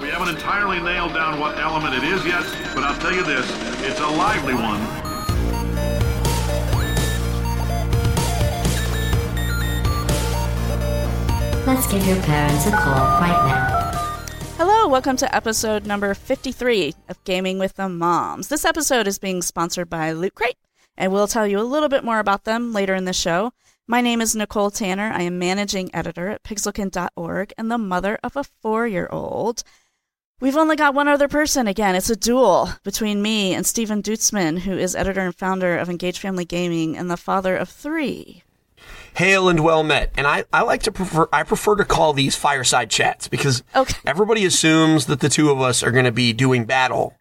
We haven't entirely nailed down what element it is yet, but I'll tell you this, it's a lively one. Let's give your parents a call right now. Hello, welcome to episode number 53 of Gaming with the Moms. This episode is being sponsored by Loot Crate, and we'll tell you a little bit more about them later in the show. My name is Nicole Tanner. I am managing editor at pixelkin.org and the mother of a four year old. We've only got one other person again. It's a duel between me and Stephen Duetzmann, who is editor and founder of Engage Family Gaming and the father of three. Hail and well met. And I, I like to prefer I prefer to call these fireside chats because Okay. everybody assumes that the two of us are going to be doing battle.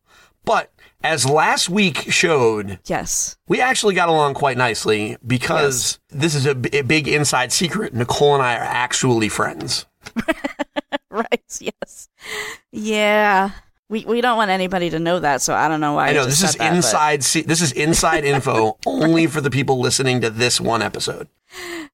But as last week showed, Yes. we actually got along quite nicely because this is a, b- a big inside secret. Nicole and I are actually friends. Right. Yes. Yeah. We, we don't want anybody to know that, so I don't know why. I know just this is that, but- inside this is inside info only for the people listening to this one episode.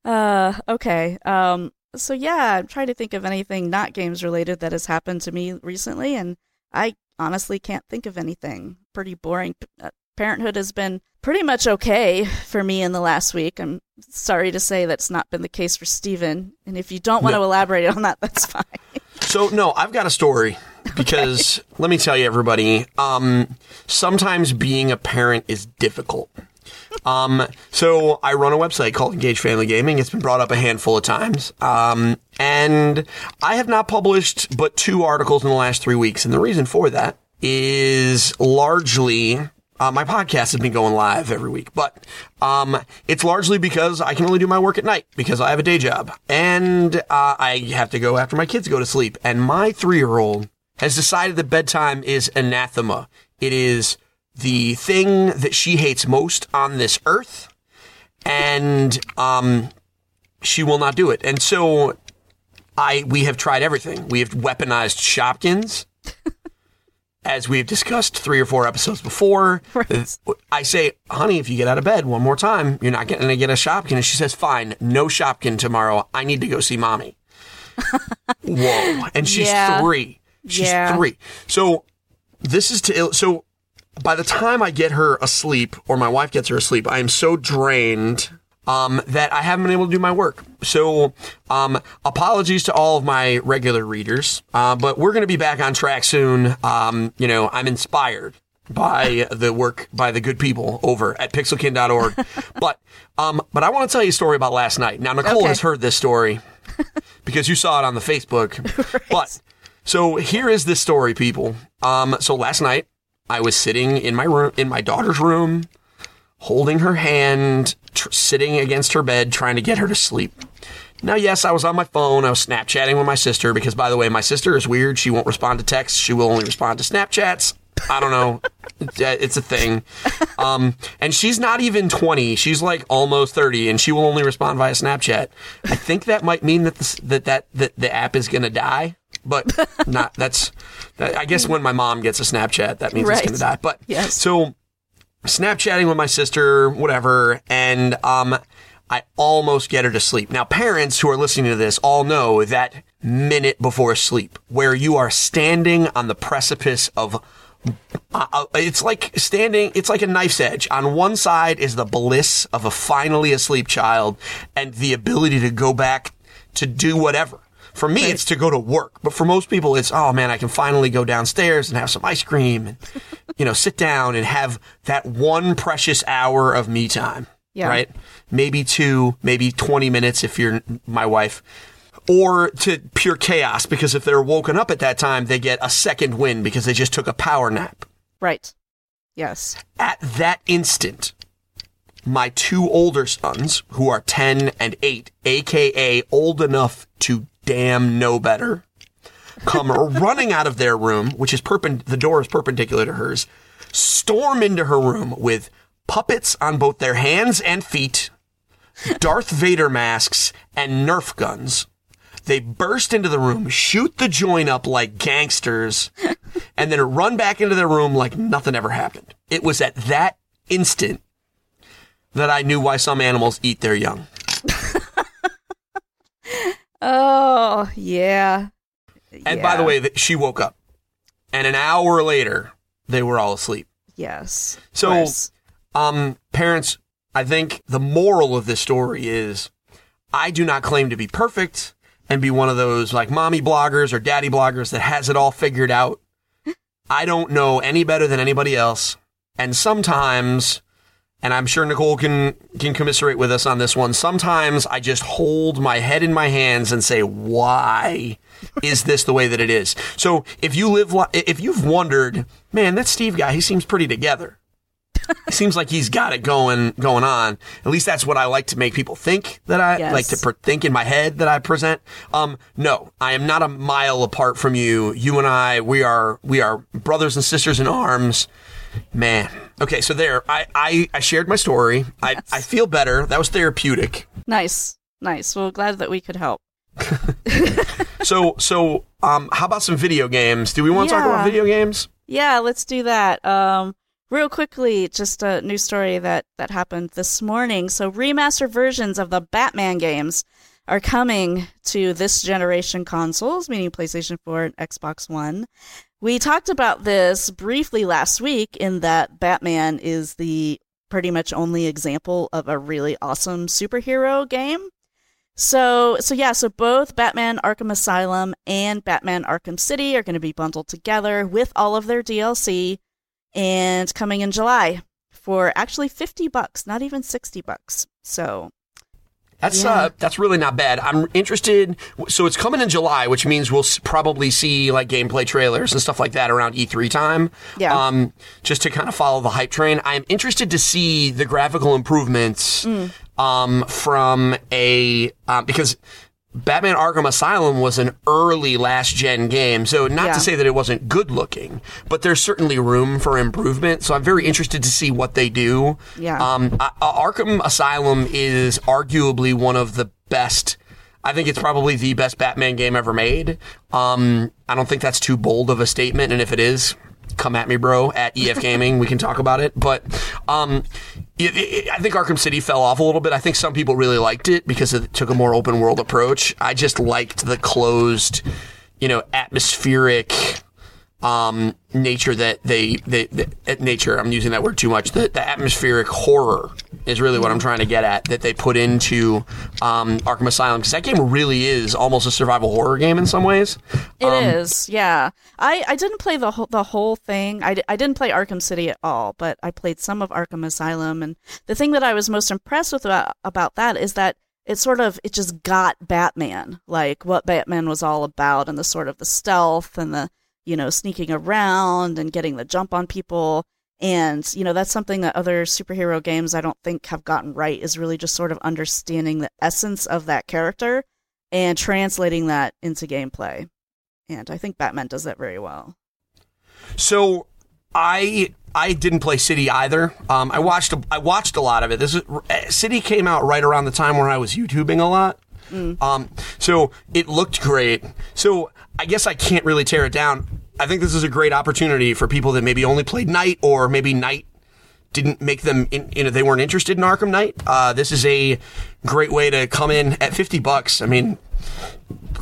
Uh, okay. Um, so yeah, I'm trying to think of anything not games related that has happened to me recently, and I honestly can't think of anything. Pretty boring. Uh, Parenthood has been pretty much okay for me in the last week. I'm sorry to say that's not been the case for Steven. And if you don't want No. to elaborate on that, that's fine. So no, I've got a story because let me tell you, everybody. Um, sometimes being a parent is difficult. Um, so I run a website called Engage Family Gaming. It's been brought up a handful of times. Um, and I have not published but two articles in the last three weeks. And the reason for that is largely uh, my podcast has been going live every week, but um, it's largely because I can only do my work at night because I have a day job and uh, I have to go after my kids go to sleep. And my three year old has decided that bedtime is anathema. It is the thing that she hates most on this earth, and um, she will not do it. And so I we have tried everything. We have weaponized Shopkins as we've discussed three or four episodes before. Right. I say, honey, if you get out of bed one more time, you're not going to get a Shopkin. And she says, fine, no Shopkin tomorrow. I need to go see mommy. Whoa. And she's Yeah. three. She's Yeah. three. So this is to, so by the time I get her asleep or my wife gets her asleep, I am so drained um, that I haven't been able to do my work. So, um, apologies to all of my regular readers, uh, but we're going to be back on track soon. Um, you know, I'm inspired by the work by the good people over at pixelkin.org. but, um, but I want to tell you a story about last night. Now, Nicole Okay. has heard this story because you saw it on the Facebook. But so here is this story, people. Um, so last night I was sitting in my room, in my daughter's room, holding her hand, tr- sitting against her bed, trying to get her to sleep. Now, yes, I was on my phone. I was Snapchatting with my sister because, by the way, my sister is weird. She won't respond to texts. She will only respond to Snapchats. I don't know. It's- a thing. Um, and she's not even 20. She's like almost 30 and she will only respond via Snapchat. I think that might mean that this, that, that, that the app is going to die, but not, that's, that, I guess when my mom gets a Snapchat, that means Right. it's going to die. But Yes. so Snapchatting with my sister, whatever, and um, I almost get her to sleep. Now, parents who are listening to this all know that minute before sleep, where you are standing on the precipice of. Uh, uh, it's like standing, it's like a knife's edge. On one side is the bliss of a finally asleep child and the ability to go back to do whatever. For me, it's to go to work, but for most people, it's, oh man, I can finally go downstairs and have some ice cream and, you know, sit down and have that one precious hour of me time. Yeah. Right? Maybe two, maybe 20 minutes if you're my wife. Or to pure chaos because if they're woken up at that time, they get a second win because they just took a power nap. Right. Yes. At that instant, my two older sons, who are 10 and 8, aka old enough to damn know better, come running out of their room, which is perpend- the door is perpendicular to hers, storm into her room with puppets on both their hands and feet, Darth Vader masks, and Nerf guns. They burst into the room, shoot the joint up like gangsters, and then run back into their room like nothing ever happened. It was at that instant that I knew why some animals eat their young. Oh, yeah. And by the way, th- she woke up. and an hour later, they were all asleep. Yes. So- Um, parents, I think the moral of this story is I do not claim to be perfect and be one of those like mommy bloggers or daddy bloggers that has it all figured out. I don't know any better than anybody else. And sometimes, and I'm sure Nicole can, can commiserate with us on this one. Sometimes I just hold my head in my hands and say, why is this the way that it is? So if you live, li- if you've wondered, man, that Steve guy, he seems pretty together it seems like he's got it going going on. At least that's what I like to make people think that I Yes. like to pre- think in my head that I present. Um, no, I am not a mile apart from you. You and I, we are we are brothers and sisters in arms. Man. Okay, so there, I I, I shared my story. I I feel better. That was therapeutic. Nice. Nice. Well, glad that we could help. So so um, how about some video games? Do we want to talk about video games? Yeah, let's do that. Um, real quickly, just a new story that that happened this morning. So, remastered versions of the Batman games are coming to this generation consoles, meaning PlayStation 4 and Xbox One. We talked about this briefly last week in that Batman is the pretty much only example of a really awesome superhero game. So, so yeah, so both Batman Arkham Asylum and Batman Arkham City are going to be bundled together with all of their DLC and coming in July for actually 50 bucks, not even 60 bucks. So, That's Yeah. uh, that's really not bad. I'm interested. So it's coming in July, which means we'll probably see like gameplay trailers and stuff like that around E3 time. Yeah. Um, just to kind of follow the hype train. I'm interested to see the graphical improvements. Um, from a um, because Batman Arkham Asylum was an early last gen game, so not Yeah. to say that it wasn't good looking, but there's certainly room for improvement. So I'm very interested to see what they do. Yeah. Um, uh, Arkham Asylum is arguably one of the best. I think it's probably the best Batman game ever made. Um, I don't think that's too bold of a statement, and if it is, come at me, bro. At EF Gaming, we can talk about it. But um, it, it, I think Arkham City fell off a little bit. I think some people really liked it because it took a more open world approach. I just liked the closed, you know, atmospheric um, nature that they, they, they nature. I'm using that word too much. The, the atmospheric horror is really what I'm trying to get at. That they put into um, Arkham Asylum because that game really is almost a survival horror game in some ways. It is, yeah. I, I didn't play the whole, the whole thing. I, I didn't play Arkham City at all, but I played some of Arkham Asylum. And the thing that I was most impressed with about, about that is that it sort of it just got Batman, like what Batman was all about, and the sort of the stealth and the you know sneaking around and getting the jump on people. And you know that's something that other superhero games I don't think have gotten right is really just sort of understanding the essence of that character and translating that into gameplay. And I think Batman does that very well. So I I didn't play City either. Um, I watched a, I watched a lot of it. This is, uh, City came out right around the time when I was YouTubing a lot. Um, so it looked great. So I guess I can't really tear it down. I think this is a great opportunity for people that maybe only played Knight or maybe Knight didn't make them in, you know they weren't interested in Arkham Knight. Uh, this is a great way to come in at 50 bucks. I mean,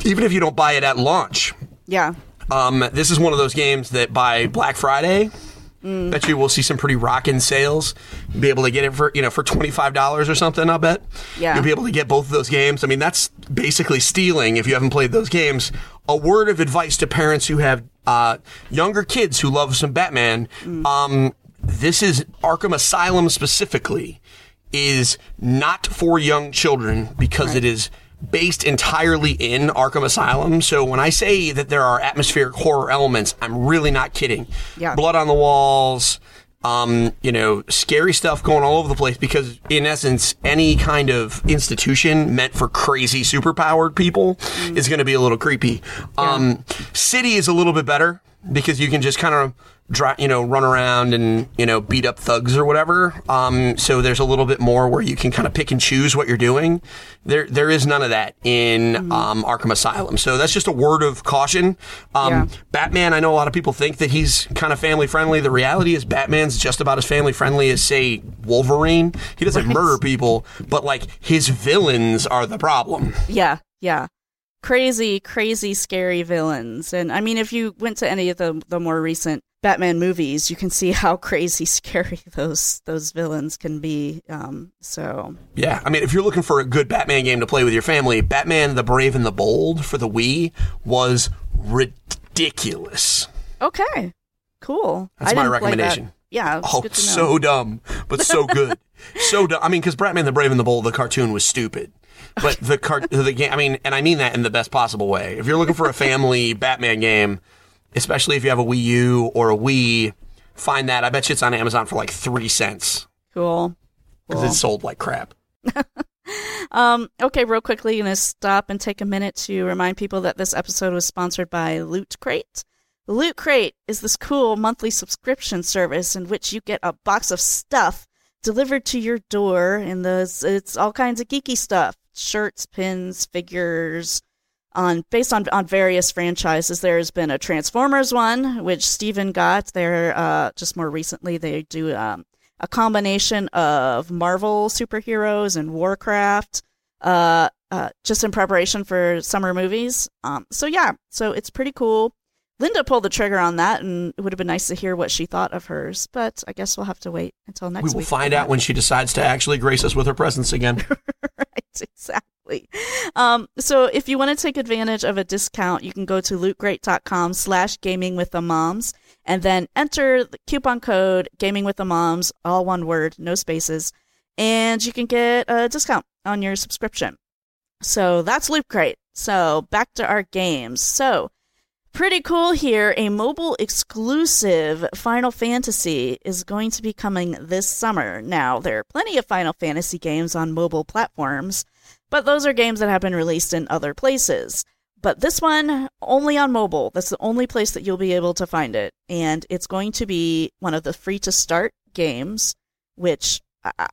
even if you don't buy it at launch, Yeah. um, this is one of those games that by Black Friday, Mm. bet you will see some pretty rocking sales. Be able to get it for you know for twenty five dollars or something. I'll bet. Yeah. You'll be able to get both of those games. I mean, that's basically stealing if you haven't played those games. A word of advice to parents who have uh, younger kids who love some Batman. Mm. Um, this is Arkham Asylum specifically is not for young children because it is based entirely in Arkham Asylum. So when I say that there are atmospheric horror elements, I'm really not kidding. Yeah. Blood on the walls, um, you know, scary stuff going all over the place because in essence, any kind of institution meant for crazy superpowered people is going to be a little creepy. Um, City is a little bit better because you can just kind of you know, run around and, you know, beat up thugs or whatever. Um, so there's a little bit more where you can kind of pick and choose what you're doing. There, there is none of that in, um, Arkham Asylum. So that's just a word of caution. Um, Yeah. Batman, I know a lot of people think that he's kind of family friendly. The reality is Batman's just about as family friendly as, say, Wolverine. He doesn't murder people, but like his villains are the problem. Yeah. Yeah. Crazy, crazy, scary villains. And I mean, if you went to any of the the more recent Batman movies, you can see how crazy scary those those villains can be. Um, so Yeah, I mean, if you're looking for a good Batman game to play with your family, Batman: The Brave and the Bold for the Wii was ridiculous. okay, cool. That's I my that. recommendation. Yeah, Oh, so dumb, but so good, so dumb. I mean, because Batman: The Brave and the Bold, the cartoon was stupid, but the cart, the game. I mean, and I mean that in the best possible way. If you're looking for a family Batman game, especially if you have a Wii U or a Wii, find that. I bet you it's on Amazon for like three cents cool. because Cool. it's sold like crap. Um, okay, real quickly, gonna stop and take a minute to remind people that this episode was sponsored by Loot Crate. Loot Crate is this cool monthly subscription service in which you get a box of stuff delivered to your door, and the it's all kinds of geeky stuff: shirts, pins, figures. On based on on various franchises, there's been a Transformers one, which Steven got. There, uh, just more recently, they do um, a combination of Marvel superheroes and Warcraft, uh, uh, just in preparation for summer movies. Um, so yeah, so it's pretty cool. Linda pulled the trigger on that, and it would have been nice to hear what she thought of hers. But I guess we'll have to wait until next week. We will week. find out when she decides to actually grace us with her presence again. right, exactly. Um, so if you want to take advantage of a discount, you can go to lootcrate.com slash gaming with the moms and then enter the coupon code gaming with the moms, all one word, no spaces, and you can get a discount on your subscription. So that's Loot Crate. So back to our games. So pretty cool here. A mobile exclusive Final Fantasy is going to be coming this summer. Now, there are plenty of Final Fantasy games on mobile platforms, but those are games that have been released in other places. But this one, only on mobile. That's the only place that you'll be able to find it. And it's going to be one of the free to start games, which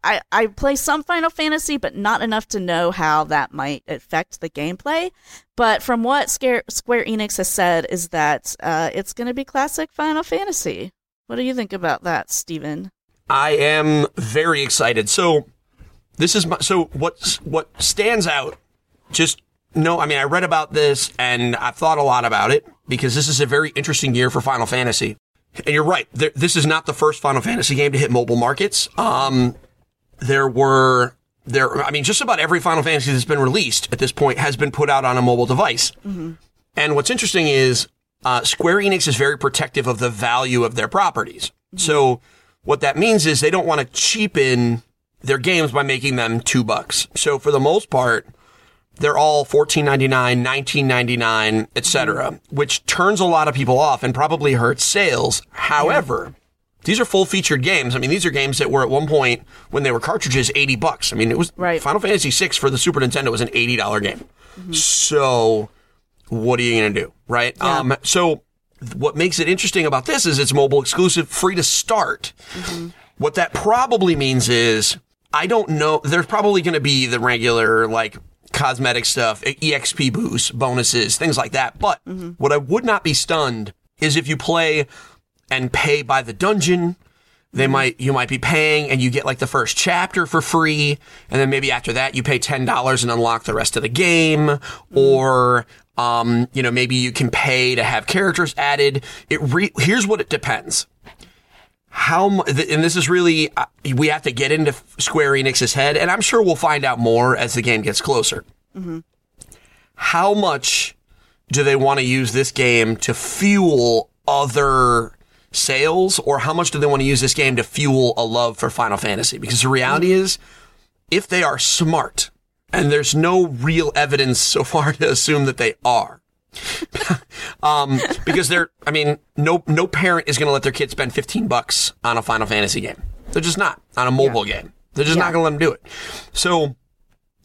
I, I, play some Final Fantasy, but not enough to know how that might affect the gameplay. But from what Scare, Square Enix has said, is that uh, it's going to be classic Final Fantasy. What do you think about that, Steven? I am very excited. So this is my so what what stands out. Just no, I mean I read about this and I've thought a lot about it because this is a very interesting year for Final Fantasy. And you're right. This is not the first Final Fantasy game to hit mobile markets. Um, there were there. I mean, just about every Final Fantasy that's been released at this point has been put out on a mobile device. Mm-hmm. And what's interesting is uh, Square Enix is very protective of the value of their properties. Mm-hmm. So what that means is they don't want to cheapen their games by making them two bucks. So for the most part, they're all fourteen ninety nine, nineteen ninety nine, etc., mm-hmm. which turns a lot of people off and probably hurts sales. However, these are full featured games. I mean, these are games that were at one point when they were cartridges eighty bucks. I mean, it was Right. Final Fantasy VI for the Super Nintendo was an eighty dollar game. So, what are you going to do, right? Yeah. Um, so, what makes it interesting about this is it's mobile exclusive, free to start. What that probably means is I don't know. There's probably going to be the regular like cosmetic stuff, EXP boosts, bonuses, things like that. But what I would not be stunned is if you play and pay by the dungeon. They might you might be paying and you get like the first chapter for free, and then maybe after that you pay ten dollars and unlock the rest of the game, or um, you know maybe you can pay to have characters added. It re- here's what it depends how mu- and this is really uh, we have to get into Square Enix's head, and I'm sure we'll find out more as the game gets closer. How much do they want to use this game to fuel other sales, or how much do they want to use this game to fuel a love for Final Fantasy? Because the reality is, if they are smart, and there's no real evidence so far to assume that they are, um, because they're, I mean, no, no parent is going to let their kid spend 15 bucks on a Final Fantasy game. They're just not on a mobile game. They're just not going to let them do it. So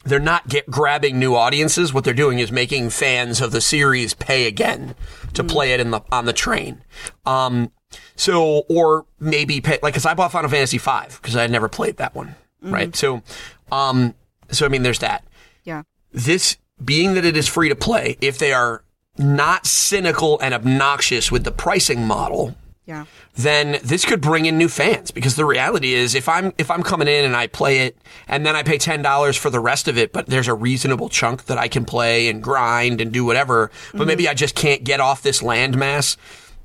they're not get grabbing new audiences. What they're doing is making fans of the series pay again to play it in the, on the train. Um, so, or maybe pay, like, cause I bought Final Fantasy V because I had never played that one. Right. So, um, so I mean, there's that Yeah. this being that it is free to play, if they are not cynical and obnoxious with the pricing model, Yeah. then this could bring in new fans because the reality is if I'm if I'm coming in and I play it and then I pay ten dollars for the rest of it, but there's a reasonable chunk that I can play and grind and do whatever, but maybe I just can't get off this landmass.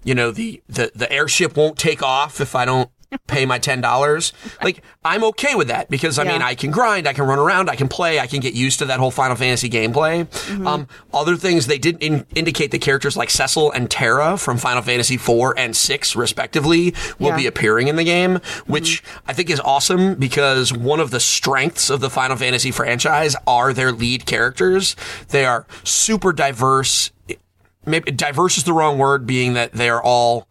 You know, the, the, the airship won't take off if I don't pay my ten dollars. Like I'm okay with that because I mean I can grind, I can run around, I can play, I can get used to that whole Final Fantasy gameplay. Um, other things they did in- indicate the characters like Cecil and Terra from Final Fantasy four and six respectively will Yeah. be appearing in the game, which I think is awesome because one of the strengths of the Final Fantasy franchise are their lead characters. They are super diverse. Maybe diverse is the wrong word, being that they are all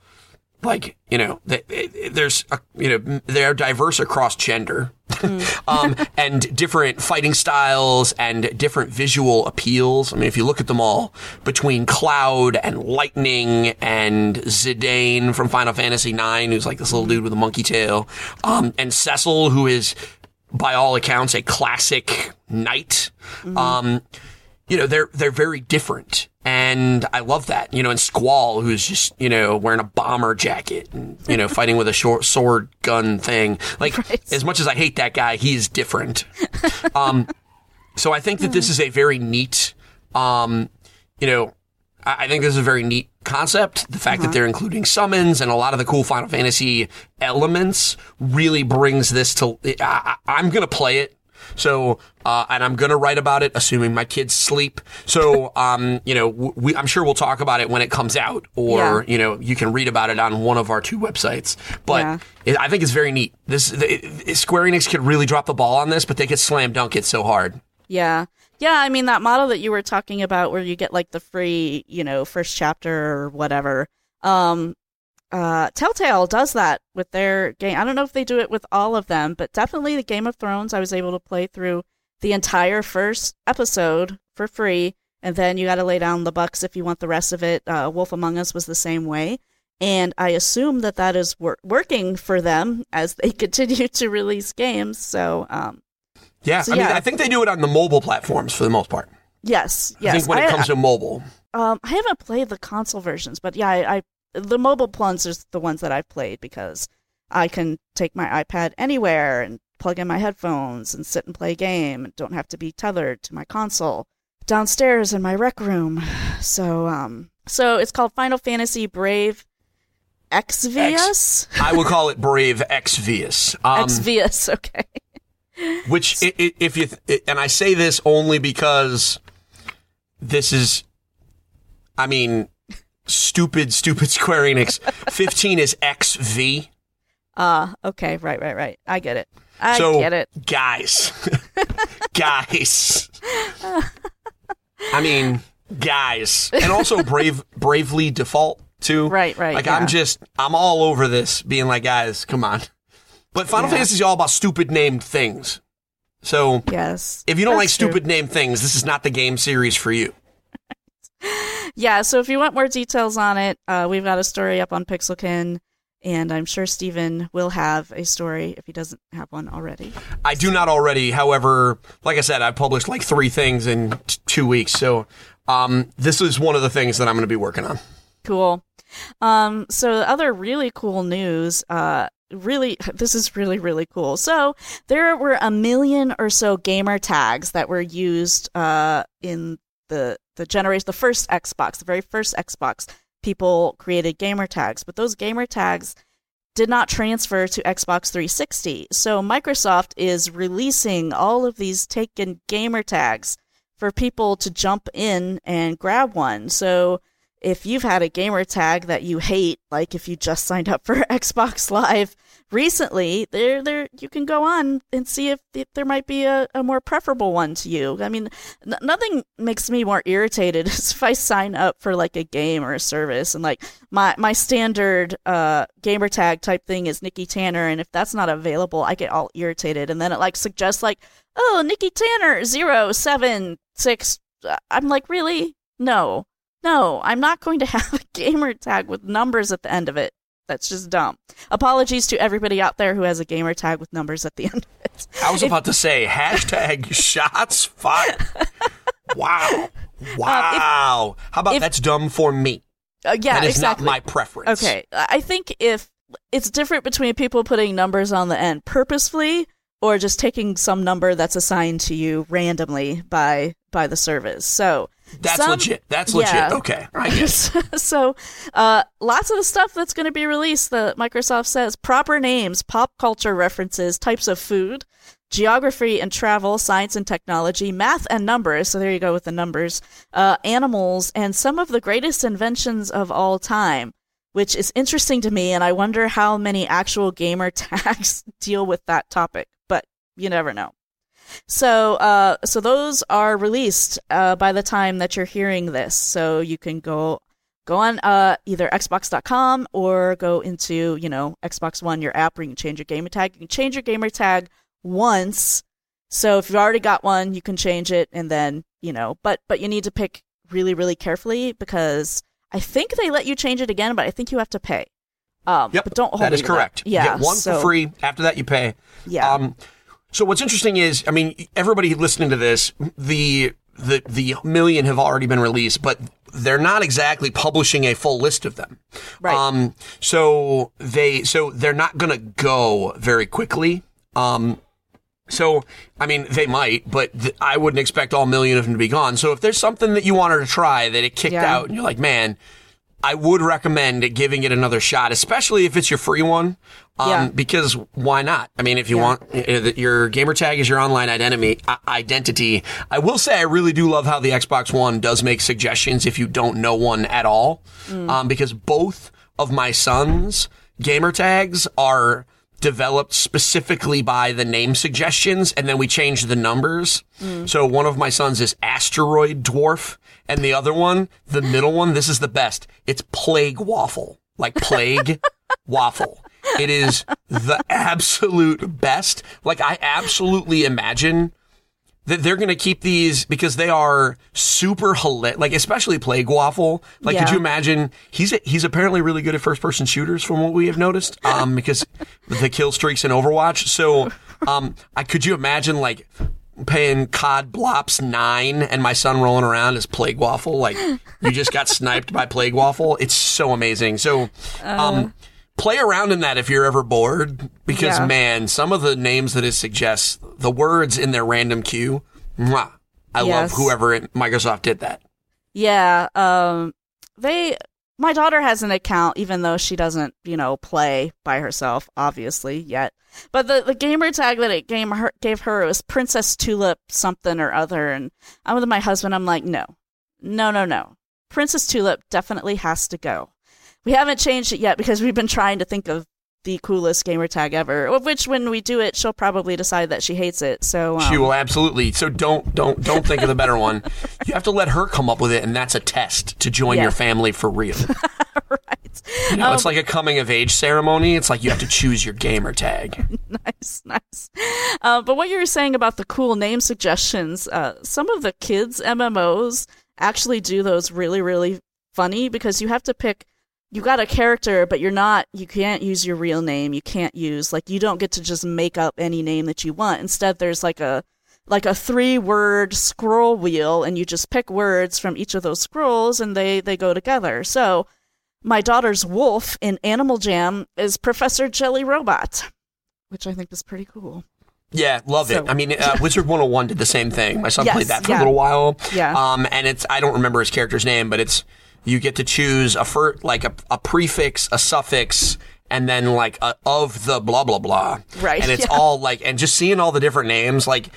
like you know they, there's a, you know they're diverse across gender. Um, and different fighting styles and different visual appeals. I mean if you look at them all between cloud and lightning and zidane from final fantasy 9 who's like this little dude with a monkey tail. Um, and cecil who is by all accounts a classic knight. Um, you know, they're they're very different, and I love that. You know, and Squall, who's just you know wearing a bomber jacket and you know fighting with a short sword gun thing. Like Right. as much as I hate that guy, he's different. Um, so I think that this is a very neat, um, you know, I I think this is a very neat concept. The fact that they're including summons and a lot of the cool Final Fantasy elements really brings this to. I, I- I'm gonna play it. So, uh, and I'm gonna write about it, assuming my kids sleep. So, um, you know, we, I'm sure we'll talk about it when it comes out, or Yeah. you know, you can read about it on one of our two websites. But Yeah. it, I think it's very neat. This the, Square Enix could really drop the ball on this, but they could slam dunk it so hard. Yeah. Yeah, I mean that model that you were talking about where you get like the free, you know, first chapter or whatever. Um uh Telltale does that with their game. I don't know if they do it with all of them, but definitely the Game of Thrones I was able to play through the entire first episode for free and then you got to lay down the bucks if you want the rest of it. Uh Wolf Among Us was the same way. And I assume that that is wor- working for them as they continue to release games. So, um Yeah, So, I mean. I think they do it on the mobile platforms for the most part. yes, I yes. think when it comes to mobile, Um, I haven't played the console versions, but yeah, I, I the mobile ones are the ones that I've played because I can take my iPad anywhere and plug in my headphones and sit and play a game and don't have to be tethered to my console downstairs in my rec room. So, um, so it's called Final Fantasy Brave Exvius. I would call it Brave Exvius. Um, Exvius, okay. which, i i if you, th- and I say this only because this is, I mean, stupid, stupid Square Enix. 15 is XV. Ah, okay, right, right, right. I get it. I so, get it. guys, guys. I mean, guys, and also brave, bravely default too. Right, right, Like yeah. I'm just, I'm all over this, being like, guys, come on. But Final Yeah. Fantasy is all about stupid named things. So Yes. if you don't like true. stupid named things, this is not the game series for you. Yeah, so if you want more details on it, uh, we've got a story up on Pixelkin, and I'm sure Steven will have a story if he doesn't have one already. I do not already. However, like I said, I've published like three things in t- two weeks. So um, this is one of the things that I'm going to be working on. Cool. Um, so other really cool news, uh, really, this is really, really cool. So there were a million or so gamer tags that were used, uh, in the, the generation, the first Xbox, the very first Xbox. People created gamer tags, but those gamer tags did not transfer to Xbox 360. So Microsoft is releasing all of these taken gamer tags for people to jump in and grab one. So if you've had a gamer tag that you hate, like if you just signed up for Xbox Live recently, there there you can go on and see if, if there might be a, a more preferable one to you. I mean, n- nothing makes me more irritated is if I sign up for like a game or a service and like my my standard uh gamer tag type thing is Nikki Tanner and if that's not available, I get all irritated and then it like suggests like, "Oh, Nikki Tanner 076." I'm like, "Really? No." No, I'm not going to have a gamer tag with numbers at the end of it. That's just dumb. Apologies to everybody out there who has a gamer tag with numbers at the end of it. I was about to say hashtag shots fired. Wow. Wow. How about if- that's dumb for me? Uh, yeah, That is exactly. not my preference. Okay, I think if it's different between people putting numbers on the end purposefully or just taking some number that's assigned to you randomly by by the service. So That's some- legit. That's legit. yeah. Okay. I it. so uh, lots of the stuff that's going to be released that Microsoft says proper names, pop culture references, types of food, geography and travel, science and technology, math and numbers. So there you go with the numbers, uh, animals, and some of the greatest inventions of all time. Which is interesting to me, and I wonder how many actual gamer tags deal with that topic. But you never know. So, uh, so those are released uh, by the time that you're hearing this. So you can go go on uh, either Xbox.com or go into you know Xbox One, your app, where you can change your gamer tag. You can change your gamer tag once. So if you've already got one, you can change it, and then you know, but but you need to pick really really carefully because I think they let you change it again, but I think you have to pay. Um, Yep. but don't hold that is correct. Yeah, You get one so, for free. After that, you pay. Yeah. Um, so what's interesting is, I mean, everybody listening to this, the the the million have already been released, but they're not exactly publishing a full list of them. Right. Um, so they so they're not going to go very quickly. Um, so I mean, they might, but th- I wouldn't expect all million of them to be gone. So if there's something that you wanted to try that it kicked Yeah. out, and you're like, man. I would recommend giving it another shot, especially if it's your free one. Um, Yeah. because why not? I mean, if you Yeah. want uh, your gamer tag is your online identity, uh, identity. I will say I really do love how the Xbox One does make suggestions if you don't know one at all. Um, because both of my sons' gamer tags are developed specifically by the name suggestions and then we changed the numbers. Mm. So one of my sons is asteroid dwarf and the other one, the middle one, this is the best. It's plague waffle. Like plague waffle. It is the absolute best. Like I absolutely imagine that they're going to keep these because they are super hilarious. Like especially Plague Waffle. Like, could you imagine? He's he's apparently really good at first person shooters, from what we have noticed. Um, because the kill streaks in Overwatch. So, um, I could you imagine like paying COD Blops nine and my son rolling around as Plague Waffle? Like you just got sniped by Plague Waffle. It's so amazing. So, um. Play around in that if you're ever bored, because Yeah. man, some of the names that it suggests, the words in their random queue, mwah, I love whoever at Microsoft did that. Yeah, um they my daughter has an account even though she doesn't, you know, play by herself obviously yet. But the the gamer tag that it gave her gave her was Princess Tulip something or other and I'm with my husband I'm like, "No. No, no, no. Princess Tulip definitely has to go." We haven't changed it yet because we've been trying to think of the coolest gamer tag ever. Of which when we do it, she'll probably decide that she hates it. So um, She will absolutely. So don't don't don't think of the better one. You have to let her come up with it, and that's a test to join Yeah. your family for real. right. You know, it's like a coming of age ceremony. It's like you have to choose your gamer tag. nice, nice. Uh, but what you were saying about the cool name suggestions, uh, some of the kids' MMOs actually do those really, really funny because you have to pick. You got a character, but you're not. You can't use your real name. You can't use like you don't get to just make up any name that you want. Instead, there's like a like a three word scroll wheel, and you just pick words from each of those scrolls, and they they go together. So. My daughter's wolf in Animal Jam is Professor Jelly Robot which I think is pretty cool. Yeah, love So- it. I mean, uh, Wizard 101 did the same thing. My son Yes, played that for yeah. a little while. Yeah. Um, and it's I don't remember his character's name, but it's you get to choose a fir- like a, a prefix, a suffix, and then like a, of the blah blah blah. Right, And it's yeah. all like and just seeing all the different names like.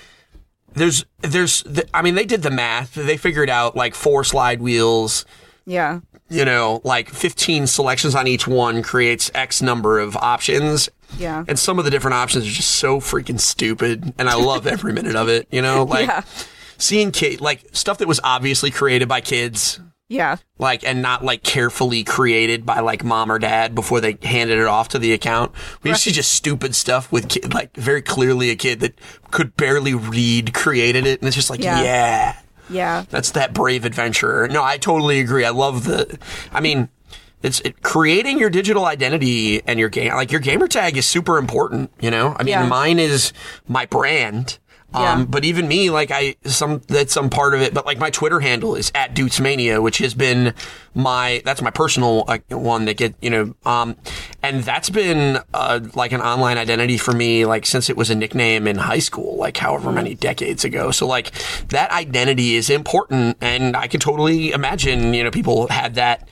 There's, there's, the, I mean, they did the math. They figured out like four slide wheels, Yeah. you know, like 15 selections on each one creates X number of options. Yeah. And some of the different options are just so freaking stupid. And I love every minute of it, you know? Like Yeah. seeing kid, like stuff that was obviously created by kids, Yeah. like, and not like carefully created by like mom or dad before they handed it off to the account. We used to see just stupid stuff with kid, like very clearly a kid that could barely read created it. And it's just like, Yeah. yeah. Yeah. That's that brave adventurer. No, I totally agree. I love the. I mean, it's it, creating your digital identity and your game. Like your gamer tag is super important. You know, I mean, Yeah. mine is my brand. Yeah. Um, but even me, like I some that's some part of it. But like my Twitter handle is at Mania, which has been my that's my personal uh, one that get you know, um, and that's been uh, like an online identity for me like since it was a nickname in high school, like however many decades ago. So like that identity is important, and I can totally imagine you know people had that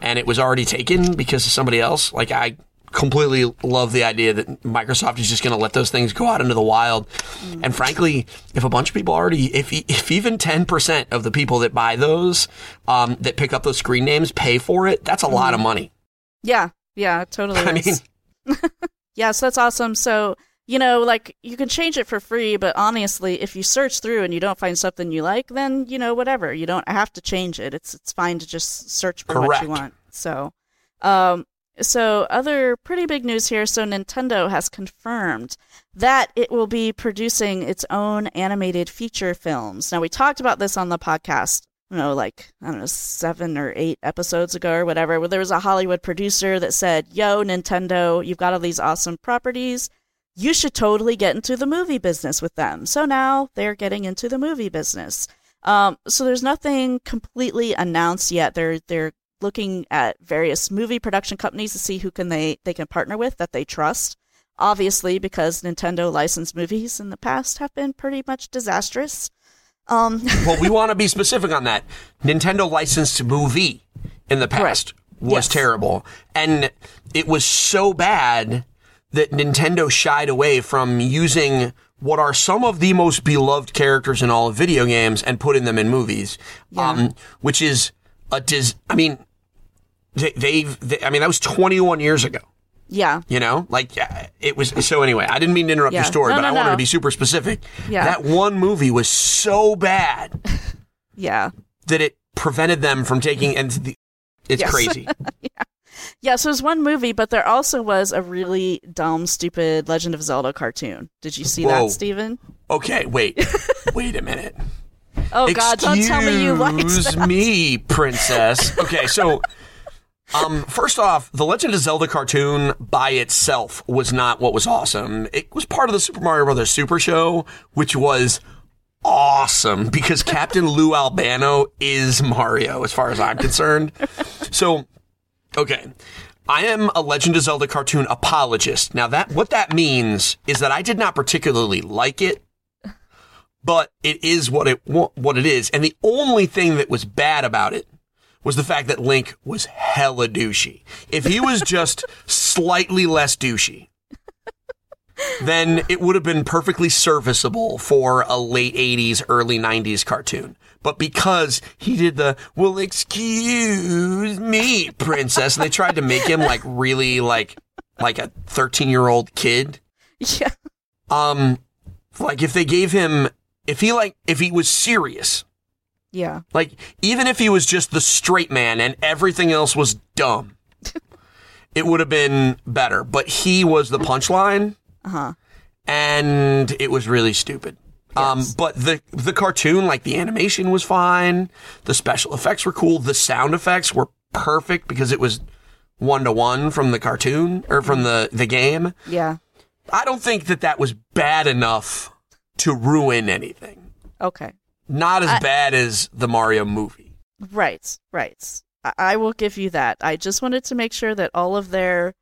and it was already taken because of somebody else. Like I completely love the idea that Microsoft is just going to let those things go out into the wild. And frankly, if a bunch of people already, if if even ten percent of the people that buy those, um, that pick up those screen names, pay for it, that's a lot of money. Yeah, yeah, totally. I is. mean, Yeah, so that's awesome. So, you know, like you can change it for free, but honestly, if you search through and you don't find something you like, then, you know, whatever. You don't have to change it. It's it's fine to just search for what you want. So, um so other pretty big news here. So Nintendo has confirmed that it will be producing its own animated feature films. Now we talked about this on the podcast don't know, like, I don't know, seven or eight episodes ago or whatever, where there was a Hollywood producer that said, Yo, Nintendo, you've got all these awesome properties. You should totally get into the movie business with them. So now they're getting into the movie business. Um, so there's nothing completely announced yet. They're they're looking at various movie production companies to see who can they they can partner with that they trust. Obviously, because Nintendo licensed movies in the past have been pretty much disastrous. Um, well, we want to be specific on that. Nintendo licensed movie in the past was Yes. terrible, and it was so bad that Nintendo shied away from using what are some of the most beloved characters in all of video games and putting them in movies. Um, which is a dis. I mean, they, they've. They, I mean, that was 21 years ago. yeah, You know, like it was. So anyway, I didn't mean to interrupt Yeah. your story, No, but no, I wanted no. to be super specific. Yeah. That one movie was so bad yeah. that it prevented them from taking. And the, it's Yes. crazy. Yeah, Yeah, so it was one movie, but there also was a really dumb, stupid Legend of Zelda cartoon. Did you see Whoa. that, Steven? Okay, wait, wait a minute. Oh God! Don't tell me you liked Excuse that. me, princess. Okay, so. Um, first off, the Legend of Zelda cartoon by itself was not what was awesome. It was part of the Super Mario Brothers Super Show, which was awesome because Captain Lou Albano is Mario, as far as I'm concerned. So, okay. I am a Legend of Zelda cartoon apologist. Now that what that means is that I did not particularly like it, but it is what it what it is. And the only thing that was bad about it was the fact that Link was hella douchey. If he was just slightly less douchey, then it would have been perfectly serviceable for a late 80s, early 90s cartoon. But because he did the, well, excuse me, princess, and they tried to make him like really like, like a 13 year old kid. Yeah, Um, like if they gave him, if he like, if he was serious, yeah, like, even if he was just the straight man and everything else was dumb, it would have been better. But he was the punchline, uh-huh. and it was really stupid. Um, but the the cartoon, like the animation was fine, the special effects were cool, the sound effects were perfect because it was one to one from the cartoon or from the the game. yeah. I don't think that that was bad enough to ruin anything. Okay, Not as I- bad as the Mario movie. right, right. I-, I will give you that. I just wanted to make sure that all of their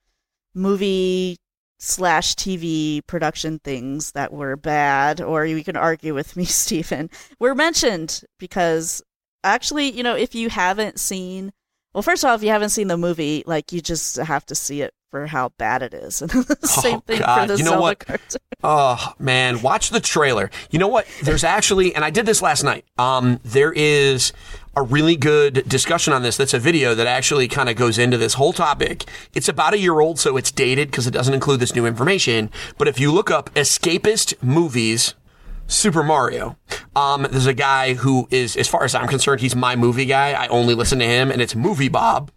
movie slash TV production things that were bad, or you can argue with me, Stephen, were mentioned because actually, you know, if you haven't seen, well, first of all, if you haven't seen the movie, like you just have to see it for how bad it is. And the same Oh, thing God. for the You know Zelda what? cartoon. Oh man, watch the trailer. You know what? There's actually, and I did this last night. Um, there is a really good discussion on this. That's a video that actually kind of goes into this whole topic. It's about a year old, so it's dated because it doesn't include this new information. But if you look up escapist movies, Super Mario. Um, there's a guy who is, as far as I'm concerned, he's my movie guy. I only listen to him, and it's Movie Bob,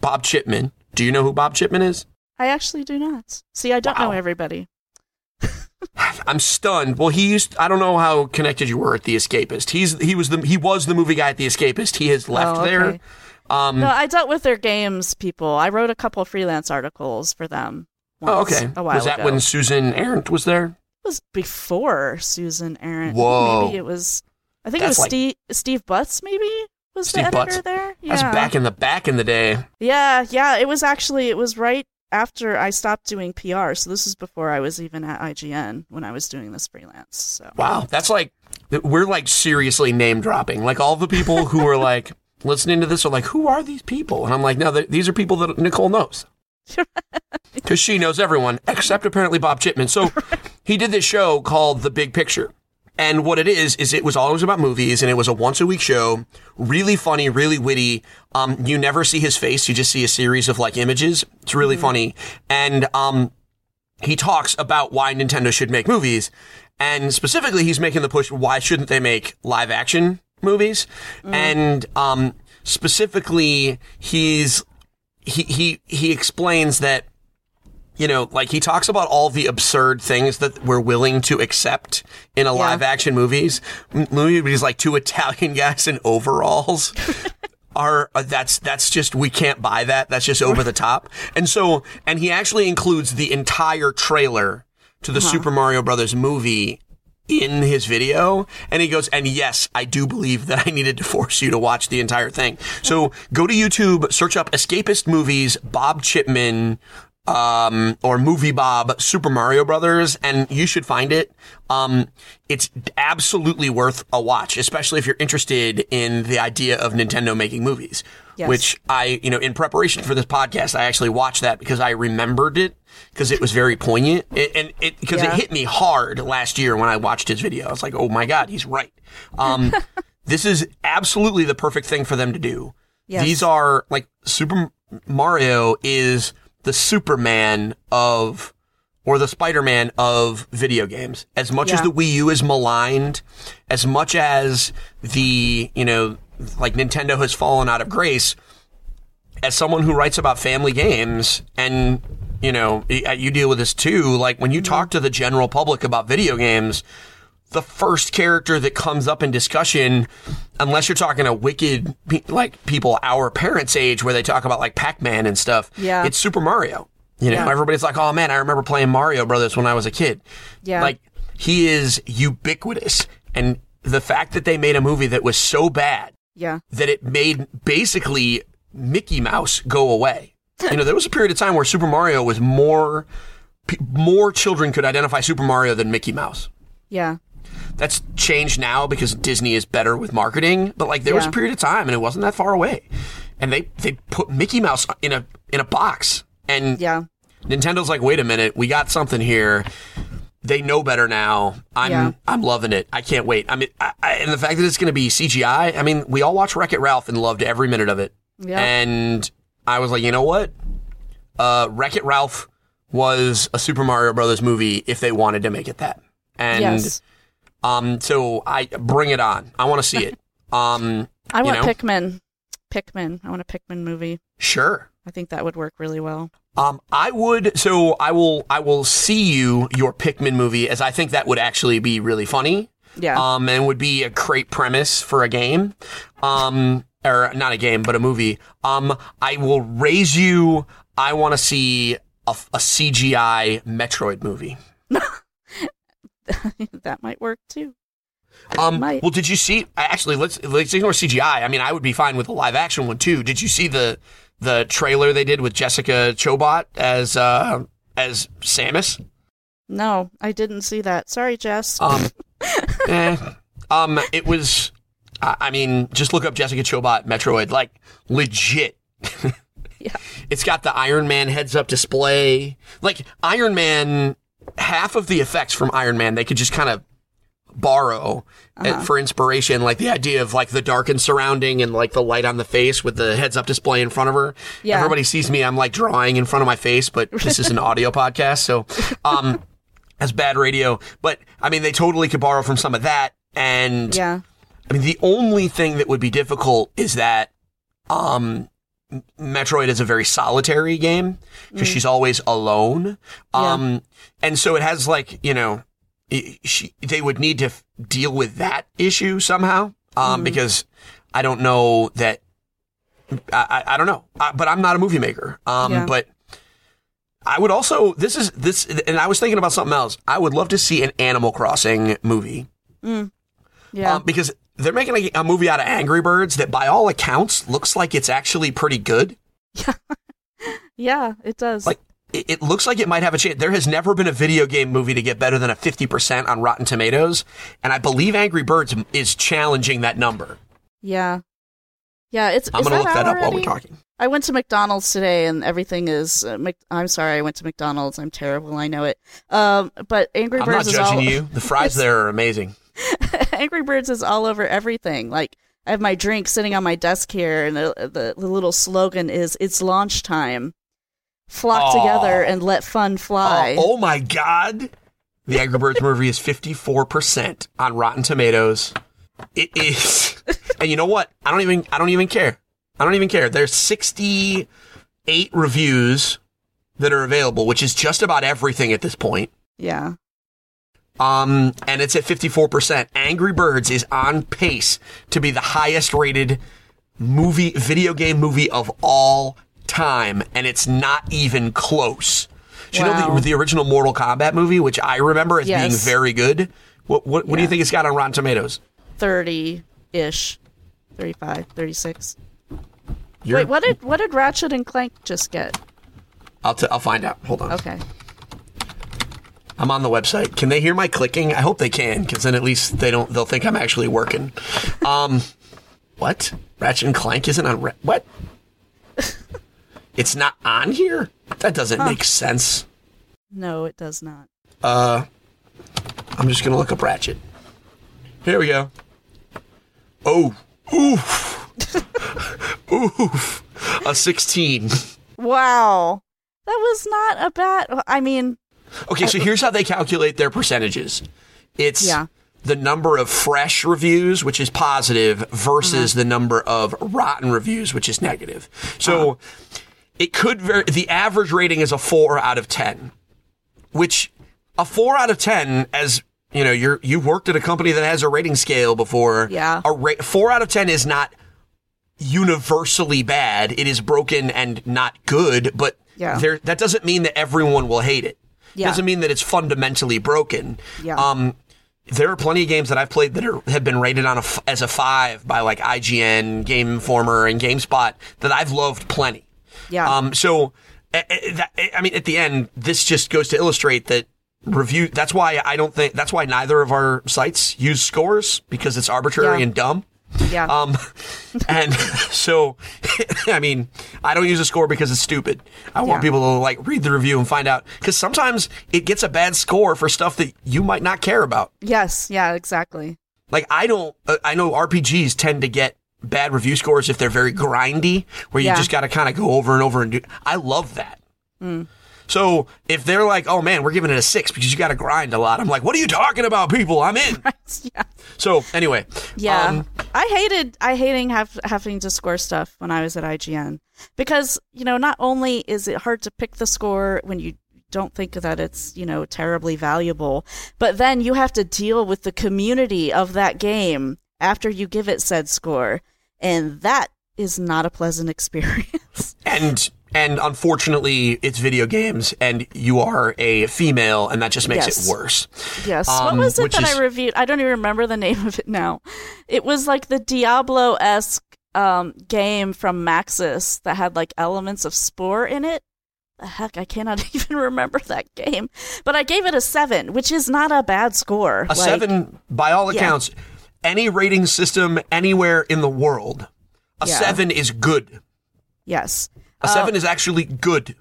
Bob Chipman. Do you know who Bob Chipman is? I actually do not. See, I don't know everybody. I'm stunned. Well, he used. I don't know how connected you were at The Escapist. He's he was the he was the movie guy at The Escapist. He has left Oh, okay. there. Um, No, I dealt with their games people. I wrote a couple freelance articles for them. oh, okay. A while Was that ago. when Susan Arendt was there? Was before Susan Arendt. Whoa. Maybe it was. I think That's it was like- Steve Steve Butts. Maybe was Steve the editor Butts. there. Yeah. That's back in the back in the day. Yeah, yeah. It was actually it was right after I stopped doing PR. So this is before I was even at IGN when I was doing this freelance. So Wow, that's like we're like seriously name dropping. Like all the people who are like listening to this are like, who are these people? And I'm like, no, these are people that Nicole knows because she knows everyone except apparently Bob Chipman. So he did this show called The Big Picture. And what it is, is it was always about movies and it was a once a week show. Really funny, really witty. Um, you never see his face. You just see a series of like images. It's really funny. And, um, he talks about why Nintendo should make movies. And specifically, he's making the push, why shouldn't they make live action movies? And, um, specifically, he's, he, he, he explains that you know, like he talks about all the absurd things that we're willing to accept in a live action movies. M- Movies like two Italian guys in overalls are uh, that's that's just we can't buy that. That's just over the top. And so and he actually includes the entire trailer to the Super Mario Brothers movie in his video and he goes and yes i do believe that i needed to force you to watch the entire thing so go to youtube search up escapist movies bob chipman um, or movie Bob Super Mario Brothers, and you should find it. Um, it's absolutely worth a watch, especially if you're interested in the idea of Nintendo making movies. Yes. Which I, you know, in preparation for this podcast, I actually watched that because I remembered it because it was very poignant, it, and it because it hit me hard last year when I watched his video. I was like, oh my god, he's right. Um, this is absolutely the perfect thing for them to do. Yes. These are like Super Mario is the Superman of or the Spider-Man of video games. As much as the Wii U is maligned, as much as the, you know, like Nintendo has fallen out of grace, as someone who writes about family games and you know uh, you deal with this too like when you mm-hmm. talk to the general public about video games the first character that comes up in discussion unless you're talking to wicked like people our parents age where they talk about like pac-man and stuff Yeah. it's super mario you know Yeah. everybody's like oh man i remember playing mario brothers when i was a kid Yeah. like he is ubiquitous and the fact that they made a movie that was so bad yeah, that it made basically Mickey Mouse go away. You know, there was a period of time where Super Mario was more, more children could identify Super Mario than Mickey Mouse. yeah, That's changed now because Disney is better with marketing, but like there was a period of time and it wasn't that far away. And they, they put Mickey Mouse in a, in a box and yeah, Nintendo's like, wait a minute, we got something here. They know better now. I'm Yeah. I'm loving it. I can't wait. I mean, I, I, and the fact that it's going to be CGI. I mean, we all watched Wreck It Ralph and loved every minute of it. Yeah. And I was like, you know what? Uh, Wreck It Ralph was a Super Mario Brothers movie if they wanted to make it that. And yes. Um, so I bring it on. I want to see it. Um, I want know? Pikmin. Pikmin. I want a Pikmin movie. sure. I think that would work really well. Um, I would. So I will. I will see you your Pikmin movie, as I think that would actually be really funny. Yeah. Um, and would be a great premise for a game. Um, or not a game, but a movie. Um, I will raise you. I want to see a, a CGI Metroid movie. that might work too. Um, might. well, did you see? Actually, let's let's ignore CGI. I mean, I would be fine with a live action one too. Did you see the the trailer they did with Jessica Chobot as uh, as Samus? No, I didn't see that. Sorry, Jess. Um, eh, um, it was. I I mean, just look up Jessica Chobot Metroid. Like legit. Yeah. It's got the Iron Man heads up display. Like Iron Man, half of the effects from Iron Man they could just kind of borrow uh, for inspiration. Like the idea of like the darkened surrounding and like the light on the face with the heads up display in front of her. Yeah. Everybody sees me. I'm like drawing in front of my face, but this is an audio podcast, so um, that's bad radio. But I mean, they totally could borrow from some of that. And yeah. I mean, the only thing that would be difficult is that um, Metroid is a very solitary game because she's always alone. Um, and so it has like you know, she they would need to f- deal with that issue somehow. Um, because I don't know that I, I, I don't know, uh, but I'm not a movie maker. Um, Yeah. but I would also this is this and I was thinking about something else. I would love to see an Animal Crossing movie. Yeah. Um, because they're making a, a movie out of Angry Birds that by all accounts looks like it's actually pretty good. yeah, yeah, it does. Like it, it looks like it might have a chance. There has never been a video game movie to get better than a 50% on Rotten Tomatoes, and I believe Angry Birds is challenging that number. yeah. Yeah, it's. I'm going to look that up while we're talking. I went to McDonald's today and everything is. Uh, Mc- I'm sorry, I went to McDonald's. I'm terrible. I know it. Um, but Angry Birds. I'm not judging all. you. The fries there are amazing. Angry Birds is all over everything. Like I have my drink sitting on my desk here, and the the, the little slogan is "It's launch time." Flock Aw. together and let fun fly. Oh, oh my God. The Angry Birds movie is 54% on Rotten Tomatoes. It is. and you know what? I don't even, I don't even care. I don't even care. There's 68 reviews that are available, which is just about everything at this point. Yeah. Um, and it's at 54%. Angry Birds is on pace to be the highest rated movie, video game movie of all time. And it's not even close. Do you know the, the original Mortal Kombat movie, which I remember as being very good? What, what, what do you think it's got on Rotten Tomatoes? 30 ish. 35, 36. You're- Wait, what did what did Ratchet and Clank just get? I'll, t- I'll find out. Hold on. Okay. I'm on the website. Can they hear my clicking? I hope they can, because then at least they don't. They'll think I'm actually working. Um, what? Ratchet and Clank isn't on. Ra- what? it's not on here. That doesn't make sense. No, it does not. Uh, I'm just gonna look up Ratchet. Here we go. Oh, oof, oof, a 16. Wow. That was not a bad I mean, Okay, so here's how they calculate their percentages. It's Yeah. the number of fresh reviews, which is positive, versus Uh-huh. the number of rotten reviews, which is negative. So Uh-huh. it could vary. The average rating is a four out of 10, which a four out of 10, as you know, you're, you've worked at a company that has a rating scale before. Yeah. A ra- four out of 10 is not universally bad. It is broken and not good, but Yeah. there, that doesn't mean that everyone will hate it. Yeah. Doesn't mean that it's fundamentally broken. Yeah. Um, there are plenty of games that I've played that are, have been rated on a as a five by like IGN, Game Informer, and GameSpot that I've loved plenty. yeah. Um, so, that, I mean, at the end, this just goes to illustrate that review. That's why I don't think that's why neither of our sites use scores because it's arbitrary Yeah. and dumb. Yeah. Um, and so, I mean, I don't use a score because it's stupid. I want Yeah. people to like read the review and find out because sometimes it gets a bad score for stuff that you might not care about. yes, yeah, exactly. Like I don't, uh, I know RPGs tend to get bad review scores if they're very grindy, where you Yeah. just got to kind of go over and over and do. I love that. Mm. So if they're like, "Oh man, we're giving it a six because you got to grind a lot," I'm like, "What are you talking about, people? I'm in." yeah. So anyway, Yeah, um, I hated I hating have, having to score stuff when I was at IGN because you know not only is it hard to pick the score when you don't think that it's you know terribly valuable, but then you have to deal with the community of that game after you give it said score, and that is not a pleasant experience. and and unfortunately, it's video games, and you are a female, and that just makes Yes. it worse. Yes. Um, what was it that is- I reviewed? I don't even remember the name of it now. It was like the Diablo esque um, game from Maxis that had like elements of Spore in it. The heck, I cannot even remember that game. But I gave it a seven, which is not a bad score. A Like, seven, by all Yeah. accounts, any rating system anywhere in the world, a Yeah. seven is good. Yes. A seven uh, is actually good.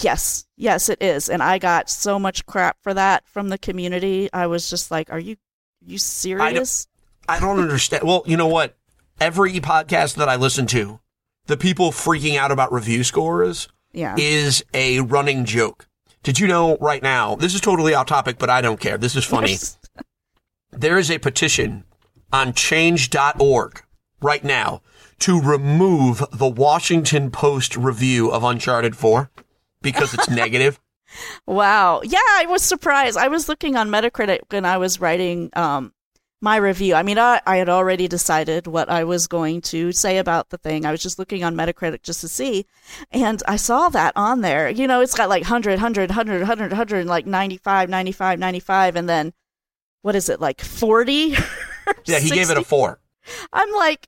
Yes. Yes, it is. And I got so much crap for that from the community. I was just like, are you, you serious? I don't understand. Well, you know what? Every podcast that I listen to, the people freaking out about review scores Yeah. is a running joke. Did you know right now? This is totally off topic, but I don't care. This is funny. there is a petition on change.org right now to remove the Washington Post review of Uncharted 4 because it's negative. Wow. Yeah, I was surprised. I was looking on Metacritic when I was writing um my review. I mean, I, I had already decided what I was going to say about the thing. I was just looking on Metacritic just to see. And I saw that on there. You know, it's got like 100, 100, 100, 100, 100, like 95, 95, 95. And then, what is it, like 40? Yeah, he gave it a four. I'm like,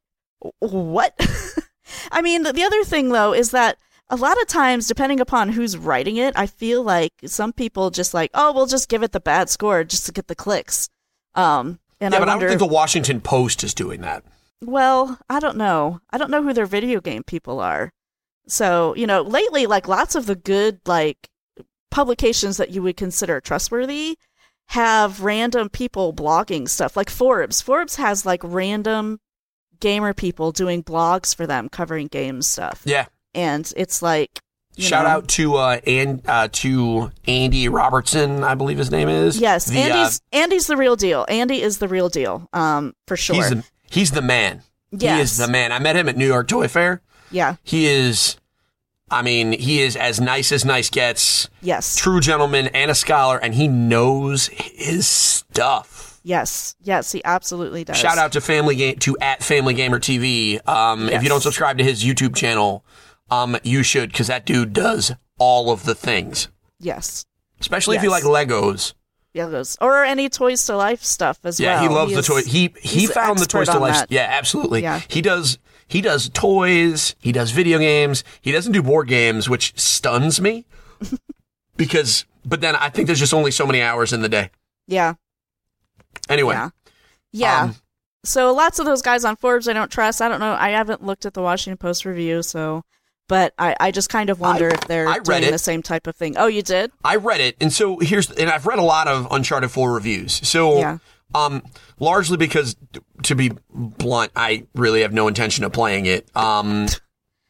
what? I mean, the, the other thing though is that a lot of times, depending upon who's writing it, I feel like some people just like, oh, we'll just give it the bad score just to get the clicks. Um, and yeah, I but I don't think the Washington Post is doing that. well, I don't know. I don't know who their video game people are. So, you know, lately, like lots of the good, like publications that you would consider trustworthy have random people blogging stuff like Forbes. Forbes has like random gamer people doing blogs for them covering game stuff. Yeah. And it's like, Shout know, out to uh, and uh, to Andy Robertson, I believe his name is. Yes, The, uh, Andy's Andy's the real deal. Andy is the real deal. Um, for sure. he's the he's the man. He Yes. is the man. I met him at New York Toy Fair. yeah. He is, I mean, he is as nice as nice gets. Yes. True gentleman and a scholar, and he knows his stuff. Yes. Yes. He absolutely does. Shout out to Family Game to at Family Gamer TV. Um, If you don't subscribe to his YouTube channel, um, you should because that dude does all of the things. Yes. Especially if you like Yes. Legos. Or any Toys to Life stuff as Yeah, well. Yeah, he loves the toy. He he found the Toys to Life. that. Yeah, absolutely. Yeah. He does he does toys, he does video games. He doesn't do board games, which stuns me. because but then I think there's just only so many hours in the day. Yeah. Anyway, Yeah. Yeah. Um, so lots of those guys on Forbes I don't trust. I don't know. I haven't looked at the Washington Post review, so but I, I just kind of wonder I- if they're I read doing it. the same type of thing. Oh, you did? I read it, and so here's and I've read a lot of Uncharted 4 reviews. So Yeah. um largely because to be blunt, I really have no intention of playing it. Um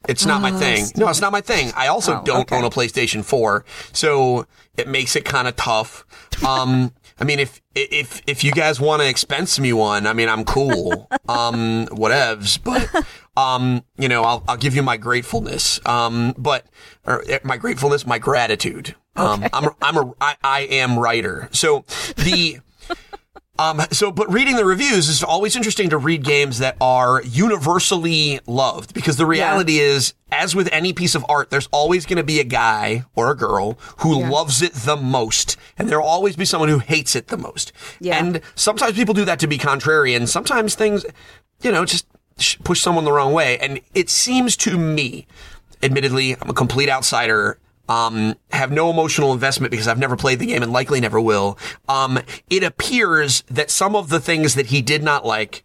it's not my thing. No, it's not my thing. I also Oh, don't okay. own a PlayStation 4, so it makes it kind of tough. Um I mean, if if if you guys want to expense me one, I mean, I'm cool. Um, whatevs. But um, you know, I'll I'll give you my gratefulness. Um, but or eh, my gratefulness, my gratitude. Um, I'm I'm a I, I am writer. So the um, so, but reading the reviews is always interesting to read games that are universally loved because the reality is, as with any piece of art, there's always going to be a guy or a girl who loves it the most, and there'll always be someone who hates it the most. Yeah. And sometimes people do that to be contrarian. Sometimes things, you know, just push someone the wrong way. And it seems to me, admittedly, I'm a complete outsider. Um, have no emotional investment because I've never played the game and likely never will. Um, it appears that some of the things that he did not like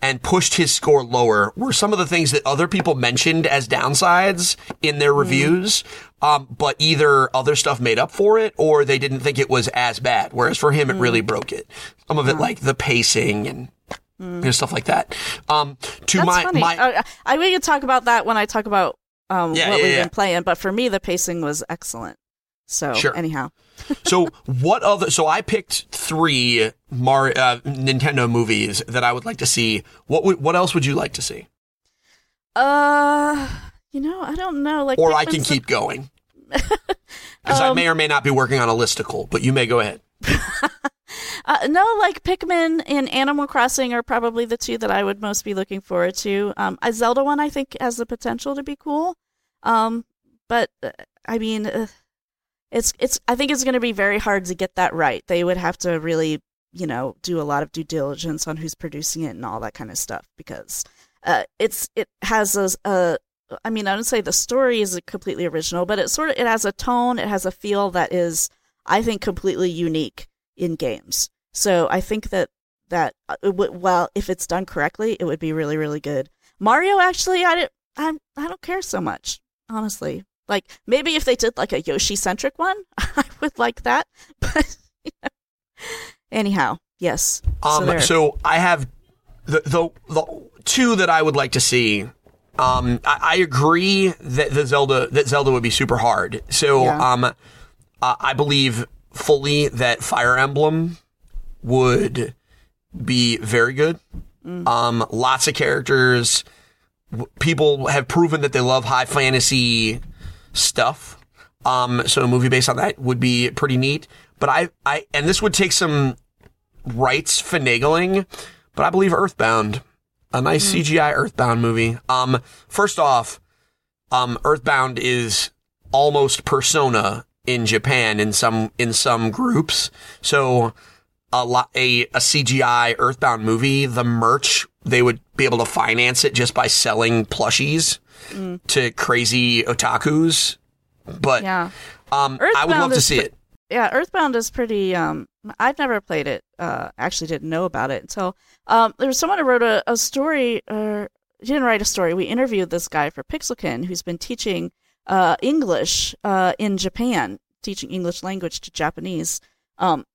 and pushed his score lower were some of the things that other people mentioned as downsides in their reviews. Um, but either other stuff made up for it or they didn't think it was as bad. Whereas for him, it really broke it. Some of it like the pacing and you know, stuff like that. Um, to That's my, funny. my, Uh, I we can talk about that when I talk about um, Yeah, what yeah, we've yeah. been playing. But for me, the pacing was excellent. So Sure. anyhow, so what other? So I picked three Mar uh, Nintendo movies that I would like to see. What would, what else would you like to see? uh, you know, I don't know. Like, Or I can Pikmin's keep going because I Um, may or may not be working on a listicle. But you may go ahead. Uh, no, like Pikmin and Animal Crossing are probably the two that I would most be looking forward to. Um, a Zelda one I think has the potential to be cool. Um, but uh, I mean, uh, it's it's. I think it's going to be very hard to get that right. They would have to really, you know, do a lot of due diligence on who's producing it and all that kind of stuff because uh, it's it has a. a I mean, I don't say the story is completely original, but it sort of it has a tone, it has a feel that is, I think, completely unique in games. So I think that that uh, would, well, if it's done correctly, it would be really really good. Mario actually, I didn't, I I don't care so much, honestly. Like maybe if they did like a Yoshi centric one, I would like that. But you know. anyhow, yes. Um, there. so, I have the, the the two that I would like to see. Um, I, I agree that the Zelda that Zelda would be super hard. So, Yeah. um, uh, I believe fully that Fire Emblem would be very good. Um, lots of characters. People have proven that they love high fantasy stuff. Um, so a movie based on that would be pretty neat. But I, I, and this would take some rights finagling, but I believe Earthbound, a nice CGI Earthbound movie. Um, first off, um, Earthbound is almost Persona in Japan in some in some groups. So a lot a, a CGI Earthbound movie, the merch they would be able to finance it just by selling plushies to crazy otakus. But Yeah. um, I would love to see pre- it. Yeah, Earthbound is pretty. Um, I've never played it. Uh, actually, didn't know about it until um, there was someone who wrote a, a story. Or he didn't write a story. We interviewed this guy for Pixelkin, who's been teaching uh, English uh, in Japan, teaching English language to Japanese um,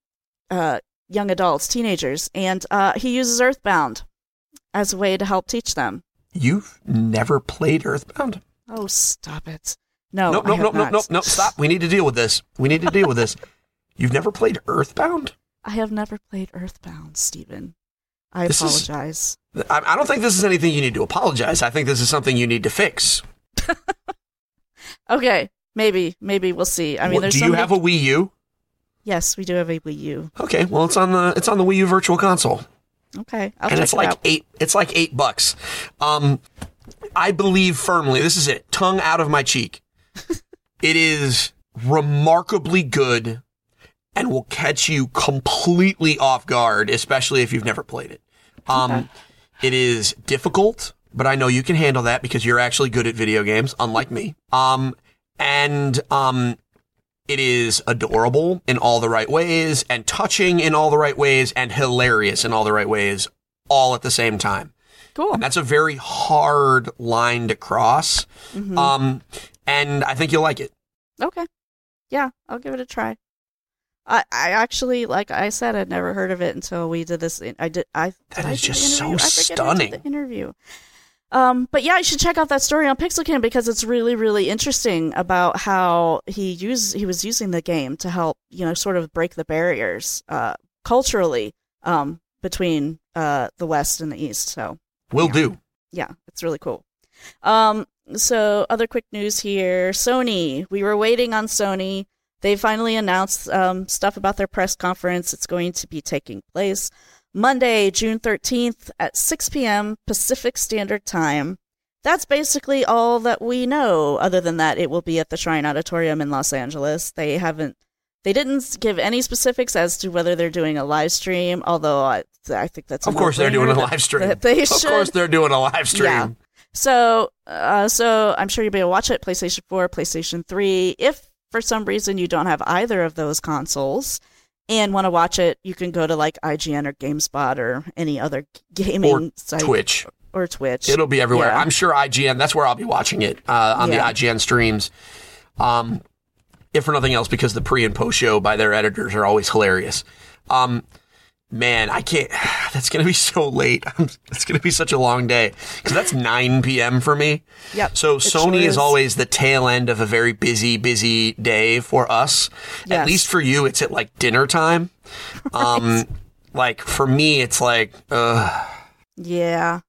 uh, young adults, teenagers, and uh, he uses Earthbound as a way to help teach them. You've never played Earthbound? Oh, stop it! No, no, I nope, have no, nope, not. nope, nope. Stop. We need to deal with this. We need to deal with this. You've never played Earthbound? I have never played Earthbound, Stephen. I This is- apologize. I, I don't think this is anything you need to apologize. I think this is something you need to fix. Okay, maybe, maybe we'll see. I mean, there's do you have a Wii U? Yes, we do have a Wii U. Okay, well it's on the it's on the Wii U Virtual Console. Okay, I'll and check it's it like out. eight it's like eight bucks um i believe firmly this is it tongue out of my cheek it is remarkably good and will catch you completely off guard especially if you've never played it um it is difficult but i know you can handle that because you're actually good at video games unlike me um and um it is adorable in all the right ways and touching in all the right ways and hilarious in all the right ways all at the same time. Cool. And that's a very hard line to cross. Mhm. Um, and I think you'll like it. Okay. Yeah, I'll give it a try. I, I actually, like I said, I'd never heard of it until we did this. I did. I That I is the just so interview? I forget who did stunning. The interview. Um, but yeah, you should check out that story on Pixelkin because it's really, really interesting about how he used he was using the game to help you know sort of break the barriers uh, culturally um, between uh, the West and the East. So Will Yeah. do. yeah, it's really cool. Um, so other quick news here: Sony. We were waiting on Sony. They finally announced um, stuff about their press conference. It's going to be taking place Monday, June thirteenth at six p.m. Pacific Standard Time. That's basically all that we know. Other than that, it will be at the Shrine Auditorium in Los Angeles. They haven't. They didn't give any specifics as to whether they're doing a live stream, although I, I think that's Of course they're doing a live stream. They of course they're doing a live stream. Yeah. So, uh, so I'm sure you'll be able to watch it. PlayStation 4, PlayStation 3. If for some reason you don't have either of those consoles and want to watch it, you can go to like IGN or GameSpot or any other gaming Or site Twitch. or Twitch. It'll be everywhere. Yeah. I'm sure IGN. That's where I'll be watching it uh, on Yeah. the IGN streams. Um, if for nothing else, because the pre and post show by their editors are always hilarious. Um, man, I can't. That's gonna be so late. it's gonna be such a long day because that's 9 p.m. for me. Yep, So Sony sure is is. always the tail end of a very busy, busy day for us. At least for you, it's at like dinner time. Um, like for me, it's like, uh, Yeah.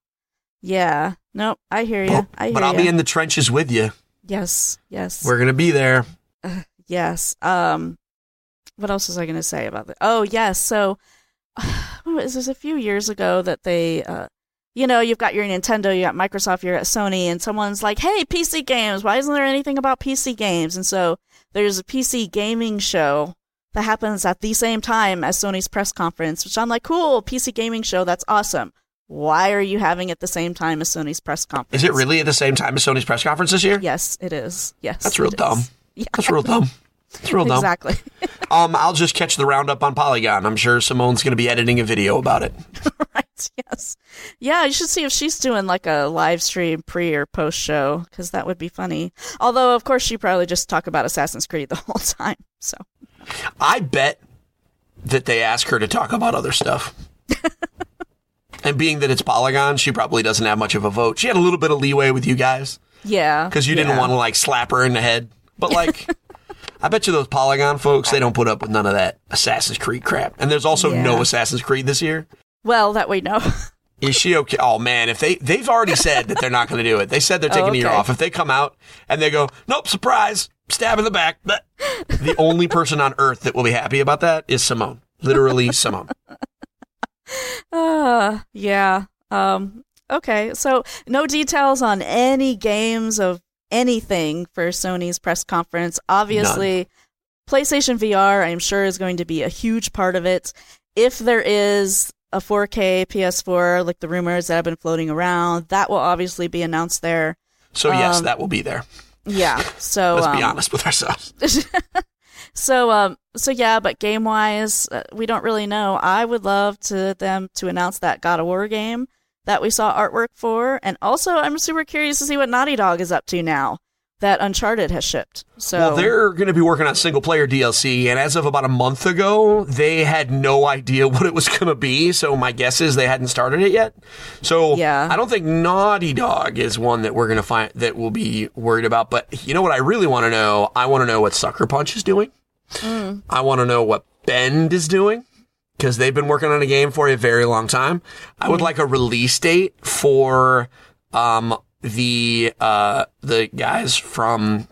Yeah. Nope. I hear you. but, I hear but I'll ya. be in the trenches with you. Yes. Yes. We're gonna be there. Yes. Um, what else was I going to say about that? Oh, yes. So, was this a few years ago that they, uh, you know, you've got your Nintendo, you got Microsoft, you're at Sony, and someone's like, "Hey, PC games! Why isn't there anything about PC games?" And so there's a PC gaming show that happens at the same time as Sony's press conference, which I'm like, "Cool, PC gaming show, that's awesome." Why are you having it at the same time as Sony's press conference? Is it really at the same time as Sony's press conference this year? Yes, it is. Yes, That's real is. dumb. Yeah, That's real dumb. It's real exactly. Um, I'll just catch the roundup on Polygon. I'm sure Simone's going to be editing a video about it. right. Yes. Yeah, you should see if she's doing like a live stream pre or post show because that would be funny. Although, of course, she probably just talk about Assassin's Creed the whole time. So I bet that they ask her to talk about other stuff. and being that it's Polygon, she probably doesn't have much of a vote. She had a little bit of leeway with you guys yeah, because you didn't yeah. want to like slap her in the head. But like, I bet you those Polygon folks, they don't put up with none of that Assassin's Creed crap. And there's also Yeah. no Assassin's Creed this year. Well, that we know. Is she okay? Oh man, if they they've already said that they're not going to do it. They said they're taking a year off. If they come out and they go, nope, surprise, stab in the back. bleh." The only person on earth that will be happy about that is Simone. Literally Simone. uh, yeah. Um, okay, so no details on any games of anything for Sony's press conference. Obviously, PlayStation VR, I'm sure, is going to be a huge part of it. If there is a 4K PS4, like the rumors that have been floating around, that will obviously be announced there. So yes, Um, that will be there. Yeah. So Let's be um, honest with ourselves. So um so yeah, but game wise, uh, we don't really know. I would love to them to announce that God of War game that we saw artwork for, and also I'm super curious to see what Naughty Dog is up to now that Uncharted has shipped. So Well, they're going to be working on single player DLC, and as of about a month ago, they had no idea what it was going to be. So my guess is they hadn't started it yet. So Yeah. I don't think Naughty Dog is one that we're going to find that we'll be worried about. But you know what I really want to know? I want to know what Sucker Punch is doing. Mm. I want to know what Bend is doing because they've been working on a game for a very long time. I would like a release date for um the uh the guys from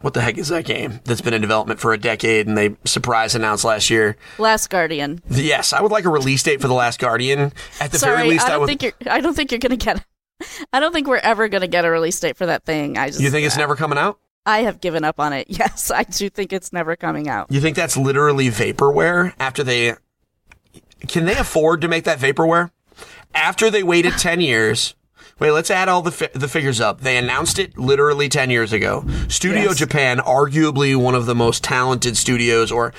what the heck is that game that's been in development for a decade and they surprise announced last year? Last Guardian. Yes, I would like a release date for the Last Guardian. At the Sorry, very least, I I, don't would. think you're. I don't think you're gonna get. I don't think we're ever gonna get a release date for that thing. I just. you think it's never coming out? I have given up on it. Yes, I do think it's never coming out. You think that's literally vaporware after they can they afford to make that vaporware? After they waited 10 years wait let's add all the fi- the figures up. They announced it literally 10 years ago. Studio Yes. japan arguably one of the most talented studios or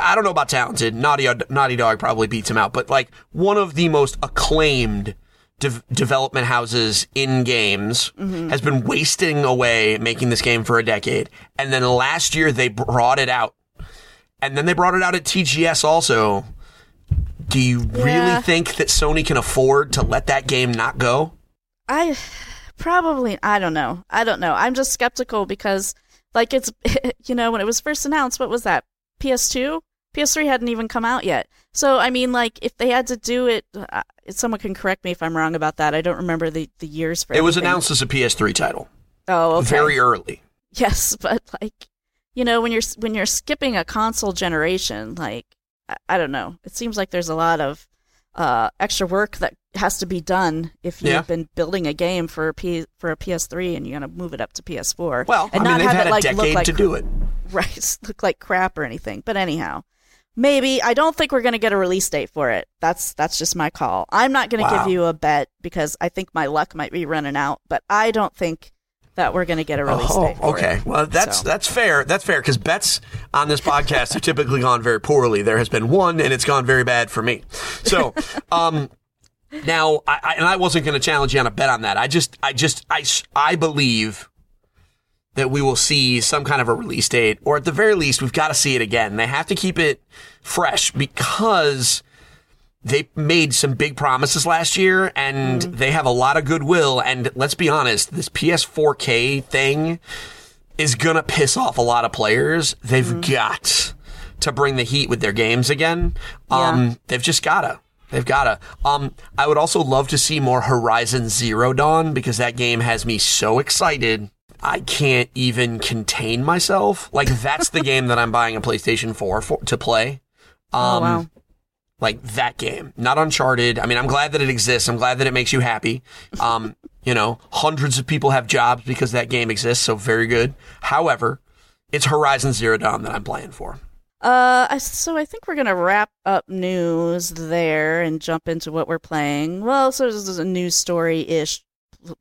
i don't know about talented naughty, naughty dog probably beats him out but like one of the most acclaimed de- development houses in games mm-hmm. has been wasting away making this game for a decade. And then last year they brought it out. And then they brought it out at TGS also. Do you Yeah. really think that Sony can afford to let that game not go? I probably I don't know. I don't know. I'm just skeptical because like it's you know when it was first announced what was that? PS2? PS3 hadn't even come out yet. So I mean like if they had to do it uh, someone can correct me if I'm wrong about that. I don't remember the the years for It It was announced as a PS3 title, Oh, okay. very early. Yes, but like you know when you're when you're skipping a console generation like I, don't know. It seems like there's a lot of uh, extra work that has to be done if you've Yeah. been building a game for a P- for a PS3 and you're gonna move it up to PS4. Well, and I mean, not they've have had it a like look like to do it. right look like crap or anything. But anyhow, maybe I don't think we're gonna get a release date for it. That's that's just my call. I'm not gonna Wow. give you a bet because I think my luck might be running out. But I don't think that we're gonna get a release Oh, date. For okay. it. Well, that's So. that's fair. That's fair because bets on this podcast have typically gone very poorly. There has been one, and it's gone very bad for me. So, um, now, I, I and I wasn't going to challenge you on a bet on that. I just, I just, I, I believe that we will see some kind of a release date, or at the very least, we've got to see it again. They have to keep it fresh because they made some big promises last year and they have a lot of goodwill. And let's be honest, this PS4K thing is gonna piss off a lot of players. They've got to bring the heat with their games again. Um, Yeah. they've just gotta. They've gotta. Um, I would also love to see more Horizon Zero Dawn because that game has me so excited. I can't even contain myself. Like that's the game that I'm buying a PlayStation 4 for, to play. Um, oh wow. Like that game, not Uncharted. I mean, I'm glad that it exists. I'm glad that it makes you happy. Um, you know, hundreds of people have jobs because that game exists, so very good. However, it's Horizon Zero Dawn that I'm playing for. Uh, so I think we're gonna wrap up news there and jump into what we're playing. Well, so this is a news story ish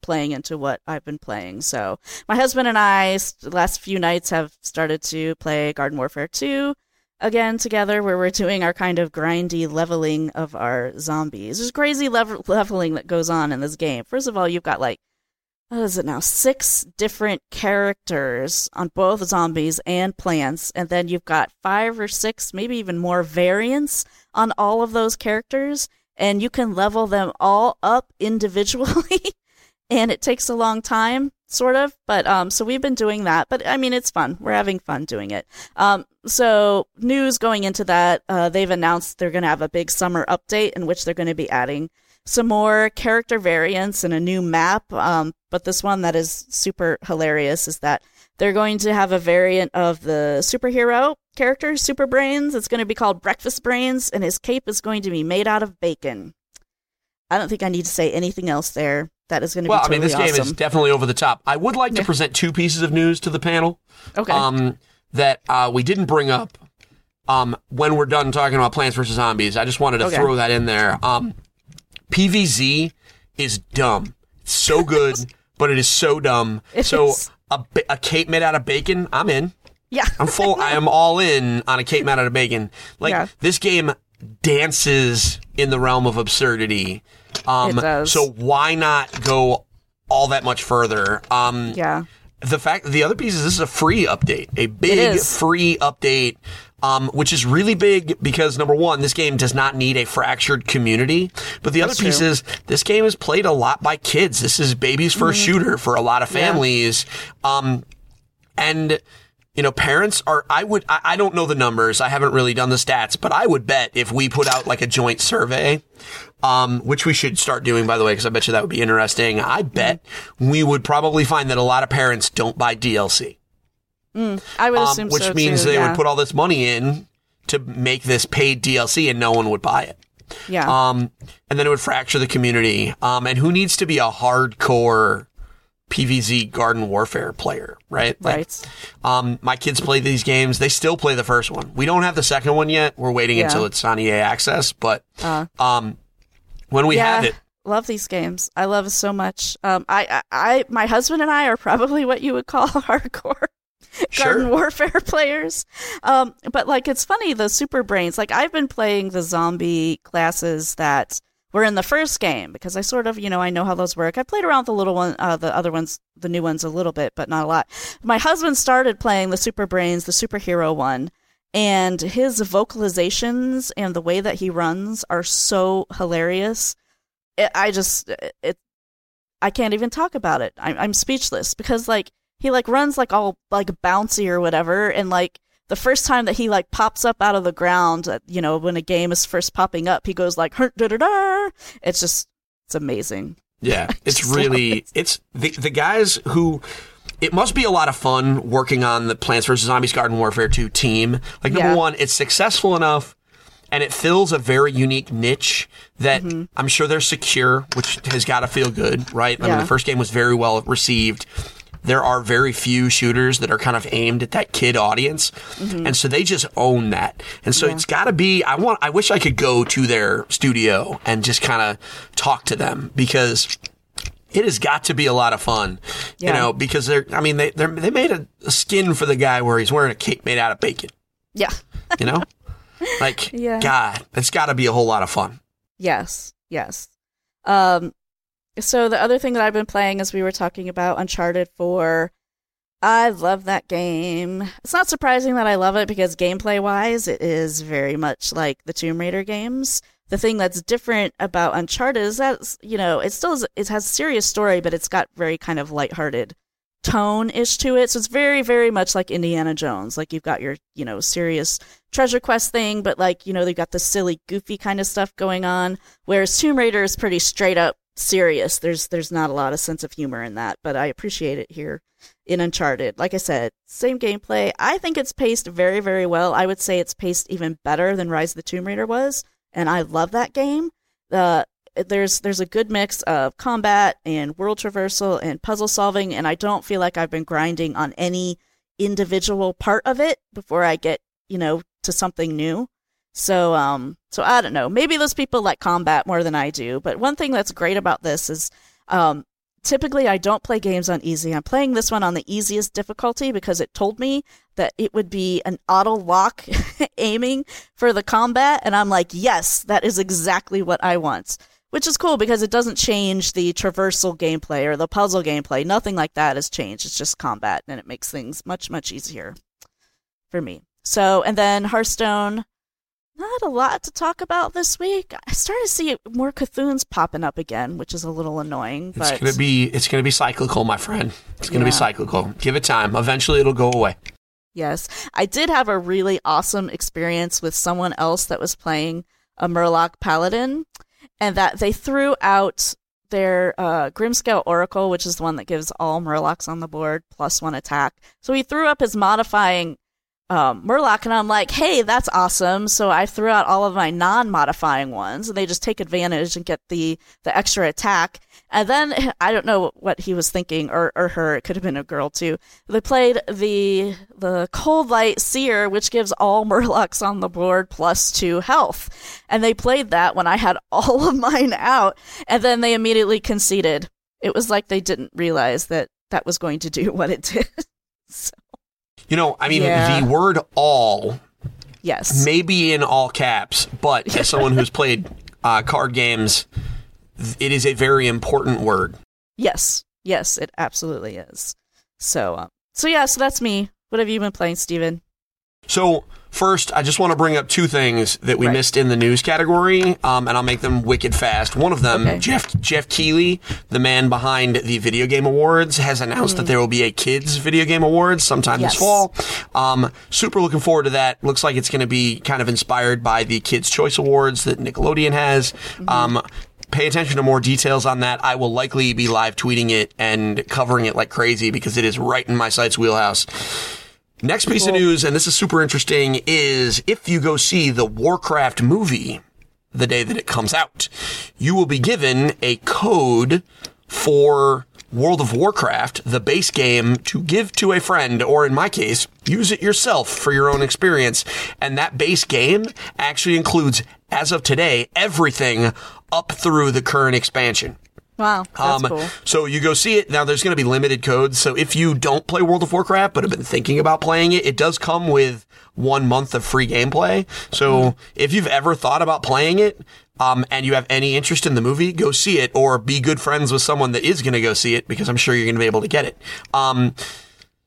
playing into what I've been playing. So my husband and I last few nights, have started to play Garden Warfare 2 again together, where we're doing our kind of grindy leveling of our zombies. There's crazy level- leveling that goes on in this game. First of all, you've got like what is it now? Six different characters on both zombies and plants, and then you've got five or six, maybe even more variants on all of those characters, and you can level them all up individually. and it takes a long time, sort of. But um, so we've been doing that. But I mean, it's fun. We're having fun doing it. Um, so news going into that, uh, they've announced they're going to have a big summer update in which they're going to be adding some more character variants and a new map. Um, but this one that is super hilarious is that they're going to have a variant of the superhero character, Super Brains. It's going to be called Breakfast Brains, and his cape is going to be made out of bacon. I don't think I need to say anything else there. That is going to be totally awesome. Well, be I mean, totally this game is definitely over the top. I would like to present two pieces of news to the panel. okay. Um, that uh, we didn't bring up. Um, when we're done talking about Plants vs Zombies, I just wanted to Okay. throw that in there. Um, PVZ is dumb. It's so good, but it is so dumb. It so is. a a cape made out of bacon, I'm in. yeah. I'm full. I am all in on a cape made out of bacon. Like Yeah. this game dances in the realm of absurdity. Um, It does. So why not go all that much further? Um, yeah. the fact the other piece is this is a free update, a big free update, um, which is really big because number one, this game does not need a fractured community. But the That's other piece true. is this game is played a lot by kids. This is baby's 1st shooter for a lot of Mm-hmm. Yeah. families. Um, and you know, parents are, I would, I, I don't know the numbers. I haven't really done the stats, but I would bet if we put out like a joint survey, um, which we should start doing, by the way, because I bet you that would be interesting. I bet we would probably find that a lot of parents don't buy DLC, I would um, assume which so means too. they yeah. would put all this money in to make this paid DLC and no one would buy it. yeah. Um, and then it would fracture the community. Um, and who needs to be a hardcore PVZ Garden Warfare player, right? Like, right. um, my kids play these games. They still play the first one. We don't have the second one yet. We're waiting Yeah. until it's on EA Access. But Uh, um, when we yeah. have it, Love these games. I love so much. Um, I, I, I, my husband and I are probably what you would call hardcore garden Sure. warfare players. Um, but like, it's funny the super brains. Like, I've been playing the zombie classes that were in the first game because I sort of, you know, I know how those work. I played around with the little one, uh, the other ones, the new ones a little bit, but not a lot. My husband started playing the super brains, the superhero one. And his vocalizations and the way that he runs are so hilarious it, I just it I can't even talk about it. I'm I'm speechless because like he like runs like all like bouncy or whatever, and like the first time that he like pops up out of the ground, uh, you know, when a game is first popping up, he goes like "Hurt, da da da. It's just it's amazing. yeah, it's really it. it's the the guys who. It must be a lot of fun working on the Plants vs Zombies Garden Warfare 2 team. Like number Yeah. one, it's successful enough and it fills a very unique niche that Mm-hmm. I'm sure they're secure, which has got to feel good, right? I mean, the first game was very well received. There are very few shooters that are kind of aimed at that kid audience, Mm-hmm. and so they just own that. And so it's got to be. I want. I wish I could go to their studio and just kind of talk to them because it has got to be a lot of fun, you know. Because they're. I mean, they they're, they made a, a skin for the guy where he's wearing a cape made out of bacon. Yeah. You know, like Yeah. God, it's got to be a whole lot of fun. Yes, yes. Um, so the other thing that I've been playing, as we were talking about, Uncharted Four. I love that game. It's not surprising that I love it because gameplay wise, it is very much like the Tomb Raider games. The thing that's different about Uncharted is that you know it still is, it has a serious story, but it's got very kind of lighthearted tone ish to it. So it's very, very much like Indiana Jones. Like you've got your, you know, serious treasure quest thing, but like, you know, they've got the silly, goofy kind of stuff going on. Whereas Tomb Raider is pretty straight up serious. There's there's not a lot of sense of humor in that, but I appreciate it here in Uncharted. Like I said, same gameplay. I think it's paced very, very well. I would say it's paced even better than Rise of the Tomb Raider was, and I love that game. Uh, there's there's a good mix of combat and world traversal and puzzle solving, and I don't feel like I've been grinding on any individual part of it before I get you know to something new. So um so I don't know. Maybe those people like combat more than I do, but one thing that's great about this is um typically I don't play games on easy. I'm playing this one on the easiest difficulty because it told me that it would be an auto lock aiming for the combat and I'm like, "Yes, that is exactly what I want." Which is cool because it doesn't change the traversal gameplay or the puzzle gameplay. Nothing like that has changed. It's just combat and it makes things much much easier for me. So, and then Hearthstone not a lot to talk about this week. I started to see more C'Thuns popping up again, which is a little annoying. It's but gonna be it's gonna be cyclical, my friend. It's gonna be cyclical. Give it time. Eventually, it'll go away. yes, I did have a really awesome experience with someone else that was playing a Murloc Paladin, and that they threw out their uh, Grimscale Oracle, which is the one that gives all Murlocs on the board plus one attack. So he threw up his modifying um, Murloc, and I'm like, hey, that's awesome. So I threw out all of my non-modifying ones, and they just take advantage and get the the extra attack. And then I don't know what he was thinking, or or her. It could have been a girl too. They played the the Coldlight Seer, which gives all Murlocs on the board plus two health, and they played that when I had all of mine out, and then they immediately conceded. It was like they didn't realize that that was going to do what it did. so, You know, I mean, Yeah. the word all yes. maybe in all caps, but as someone who's played uh, card games, it is a very important word. Yes, yes, it absolutely is. So, um, so yeah, so that's me. What have you been playing, Stephen? So, first, I just want to bring up two things that we Right. missed in the news category, um, and I'll make them wicked fast. One of them, Okay. Geoff Geoff Keighley, the man behind the Video Game Awards, has announced that there will be a Kids Video Game Awards sometime Yes. this fall. Um, super looking forward to that. Looks like it's going to be kind of inspired by the Kids Choice Awards that Nickelodeon has. Um, Pay attention to more details on that. I will likely be live tweeting it and covering it like crazy because it is right in my site's wheelhouse. Next piece of news, and this is super interesting, is if you go see the Warcraft movie the day that it comes out, you will be given a code for World of Warcraft, the base game, to give to a friend, or in my case, use it yourself for your own experience. And that base game actually includes, as of today, everything up through the current expansion. Wow, that's cool. So you go see it. Now there's going to be limited codes. So if you don't play World of Warcraft but have been thinking about playing it, it does come with one month of free gameplay. So if you've ever thought about playing it, um, and you have any interest in the movie, go see it or be good friends with someone that is going to go see it because I'm sure you're going to be able to get it. Um,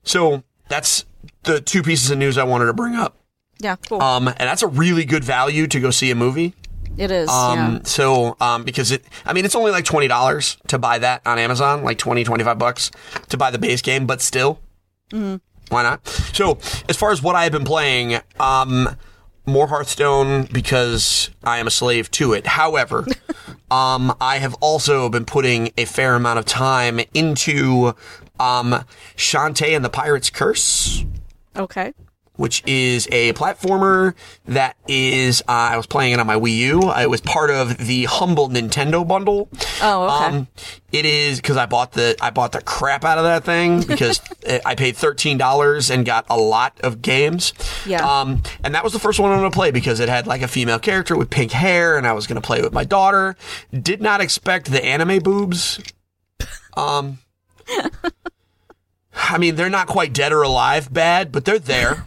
so that's the two pieces of news I wanted to bring up. Yeah, cool. Um, and that's a really good value to go see a movie. It is. Um, yeah. so, um, because it, I mean, it's only like $20 to buy that on Amazon, like 20, 25 bucks to buy the base game, but still, why not? So, as far as what I have been playing, um, more Hearthstone because I am a slave to it. However, um, I have also been putting a fair amount of time into, um, Shantae and the Pirate's Curse Okay. Which is a platformer that is uh, I was playing it on my Wii U. It was part of the humble Nintendo bundle. Oh, okay. Um, it is because I bought the I bought the crap out of that thing because I paid thirteen dollars and got a lot of games. Yeah. Um, and that was the first one I'm to play because it had like a female character with pink hair, and I was going to play with my daughter. Did not expect the anime boobs. Um. I mean, they're not quite dead or alive bad, but they're there.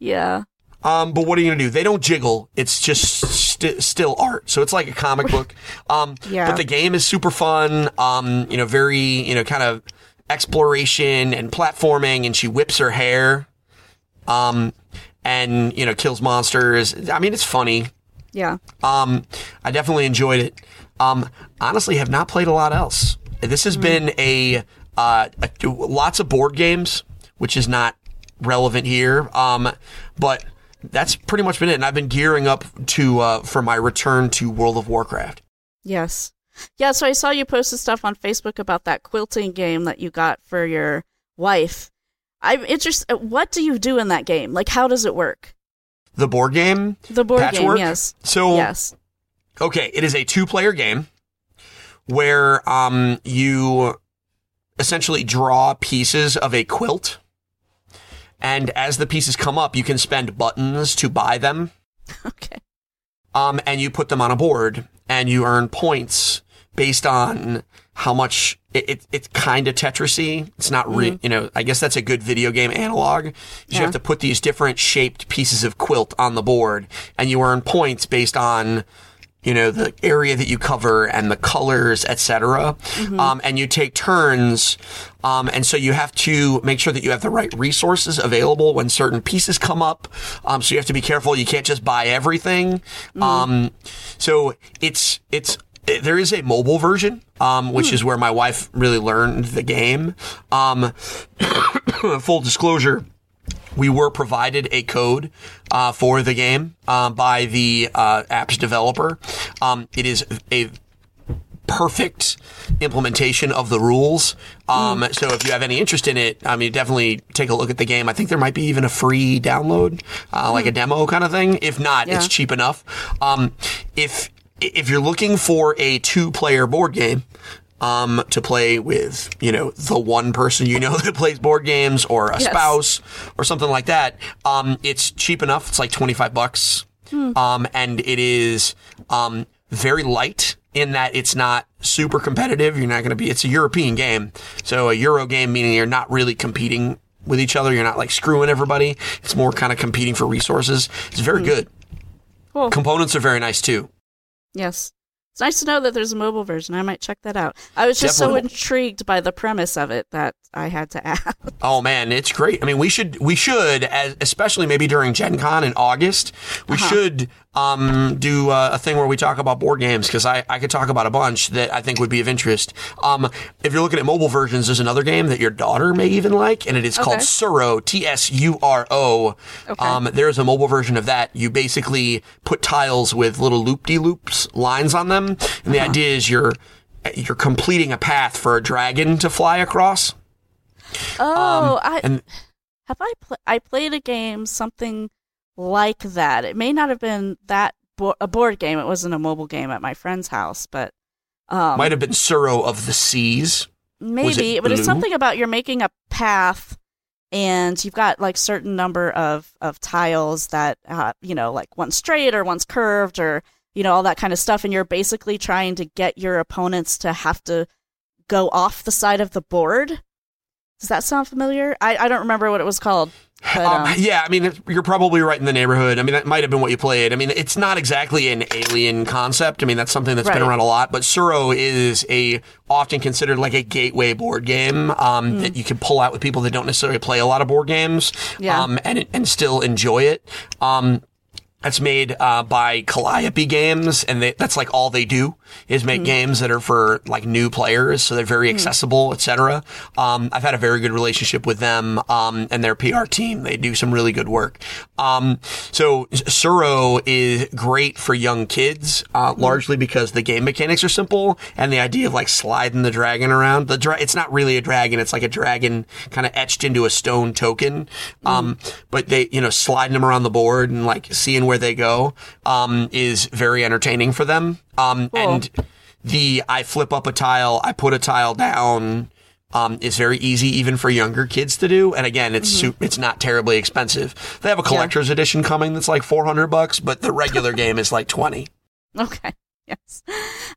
Yeah. Um, but what are you gonna do? They don't jiggle. It's just st- still art. So it's like a comic book. Um, Yeah. but the game is super fun. Um, you know, very, you know, kind of exploration and platforming and she whips her hair. Um, and, you know, kills monsters. I mean, it's funny. Yeah. Um, I definitely enjoyed it. Um, honestly, have not played a lot else. This has been a, uh, a lots of board games, which is not relevant here. Um, but that's pretty much been it. And I've been gearing up to uh, for my return to World of Warcraft. Yes. Yeah, so I saw you posted stuff on Facebook about that quilting game that you got for your wife. I'm interested. What do you do in that game? Like, how does it work? The board game, The board Patchwork? game, yes. So Yes. Okay, it is a two-player game where um, you essentially draw pieces of a quilt, and as the pieces come up, you can spend buttons to buy them, Okay. um, and you put them on a board, and you earn points based on how much. It, it, it's kind of Tetrisy. It's not re, you know. I guess that's a good video game analog. is You have to put these different shaped pieces of quilt on the board, and you earn points based on you know the area that you cover and the colors etc um, and you take turns um, and so you have to make sure that you have the right resources available when certain pieces come up. Um, so you have to be careful. You can't just buy everything. Um, so it's it's it- there is a mobile version um, which is where my wife really learned the game. Um, full disclosure we were provided a code uh, for the game uh, by the uh, app's developer. Um, it is a perfect implementation of the rules. Um, So if you have any interest in it, I mean, definitely take a look at the game. I think there might be even a free download, uh, like a demo kind of thing. If not, Yeah. it's cheap enough. Um, if if you're looking for a two player board game. Um, to play with, you know, the one person you know that plays board games or a Yes. spouse or something like that. Um, it's cheap enough. It's like 25 bucks. Um, and it is, um, very light in that it's not super competitive. You're not going to be, it's a European game. So a Euro game, meaning you're not really competing with each other. You're not like screwing everybody. It's more kind of competing for resources. It's very good. Cool. Components are very nice too. Yes. It's nice to know that there's a mobile version. I might check that out. I was just so intrigued by the premise of it that I had to ask. Oh man, it's great. I mean, we should we should, as, especially maybe during Gen Con in August, we uh-huh. should um, do uh, a thing where we talk about board games because I, I could talk about a bunch that I think would be of interest. Um, if you're looking at mobile versions, there's another game that your daughter may even like, and it is called Okay. Tsuro, T S U R O. Okay. Um, there's a mobile version of that. You basically put tiles with little loop de loops lines on them, and the idea is you're you're completing a path for a dragon to fly across. Oh, I Um, and have I pl- I played a game something like that. It may not have been that bo- a board game. It wasn't a mobile game at my friend's house, but um, might have been Tsuro of the Seas. maybe. it but it's something about you're making a path, and you've got like certain number of of tiles that uh, you know, like one's straight or one's curved or you know all that kind of stuff, and you're basically trying to get your opponents to have to go off the side of the board. Does that sound familiar? I, I don't remember what it was called. But, Um, um, yeah, I mean, you're probably right in the neighborhood. I mean, that might have been what you played. I mean, it's not exactly an alien concept. I mean, that's something that's been around a lot. But Tsuro is a often considered like a gateway board game um, Hmm. that you can pull out with people that don't necessarily play a lot of board games, Yeah. um, and and still enjoy it. Um, that's made uh, by Calliope Games, and they, that's like all they do is make games that are for like new players, so they're very accessible, etc. Um, I've had a very good relationship with them um, and their PR team. They do some really good work. Um, so Tsuro is great for young kids, uh, largely because the game mechanics are simple and the idea of like sliding the dragon around. The dra- it's not really a dragon; it's like a dragon kind of etched into a stone token. Um, but they, you know, sliding them around the board and like seeing where they go um, is very entertaining for them. Um, And the I flip up a tile, I put a tile down. Um, is very easy even for younger kids to do, and again, it's su- it's not terribly expensive. They have a collector's edition coming that's like four hundred bucks, but the regular game is like twenty. Okay. Yes.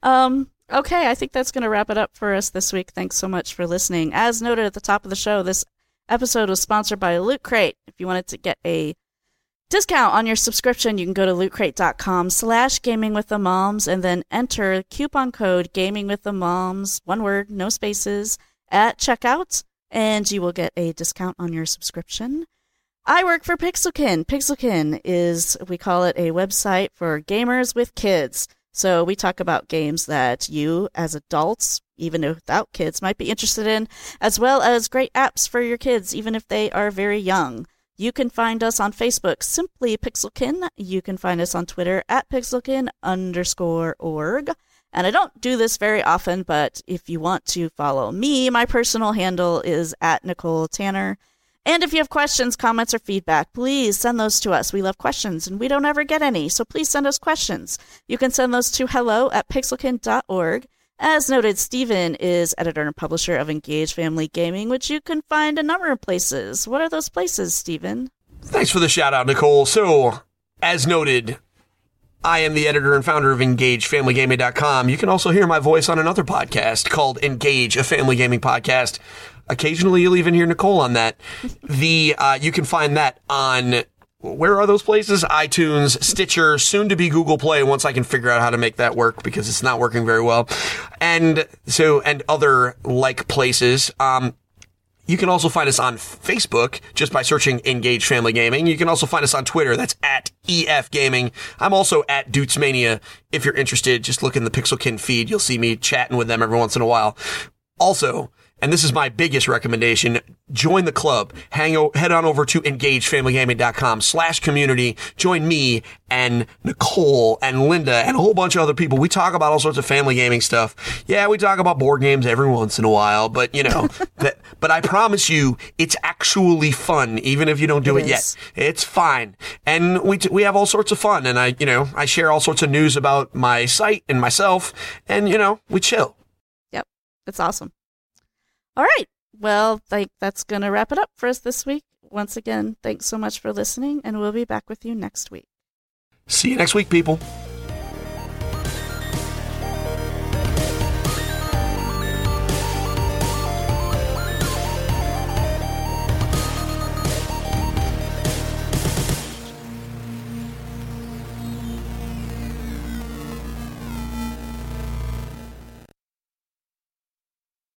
Um, okay, I think that's going to wrap it up for us this week. Thanks so much for listening. As noted at the top of the show, this episode was sponsored by Loot Crate. If you wanted to get a discount on your subscription, you can go to lootcrate.com slash gaming with the moms and then enter coupon code gaming with the moms, one word, no spaces, at checkout, and you will get a discount on your subscription. I work for Pixelkin. Pixelkin is, we call it a website for gamers with kids. So we talk about games that you, as adults, even without kids, might be interested in, as well as great apps for your kids, even if they are very young. You can find us on Facebook, simply Pixelkin. You can find us on Twitter at Pixelkin underscore org. And I don't do this very often, but if you want to follow me, my personal handle is at Nicole Tanner. And if you have questions, comments, or feedback, please send those to us. We love questions and we don't ever get any, so please send us questions. You can send those to hello at pixelkin.org. As noted, Stephen is editor and publisher of Engage Family Gaming, which you can find a number of places. What are those places, Stephen? Thanks for the shout out, Nicole. So, as noted, I am the editor and founder of EngageFamilyGaming.com. You can also hear my voice on another podcast called Engage, a family gaming podcast. Occasionally, you'll even hear Nicole on that. The uh, you can find that on where are those places? iTunes, Stitcher, soon to be Google Play. Once I can figure out how to make that work because it's not working very well, and so and other like places. Um, you can also find us on Facebook just by searching Engage Family Gaming. You can also find us on Twitter. That's at EF Gaming. I'm also at Duetzmania. If you're interested, just look in the Pixelkin feed. You'll see me chatting with them every once in a while. Also, and this is my biggest recommendation, join the club. Hang o- head on over to engagefamilygaming.com slash community. Join me and Nicole and Linda and a whole bunch of other people. We talk about all sorts of family gaming stuff. Yeah, we talk about board games every once in a while, but you know, that, but I promise you, it's actually fun, even if you don't do It it, yet. It's fine. And we, t- we have all sorts of fun. And I, you know, I share all sorts of news about my site and myself. And, you know, we chill. Yep, That's awesome. All right, well, like that's gonna wrap it up for us this week. Once again, thanks so much for listening, and we'll be back with you next week. See you next week, people.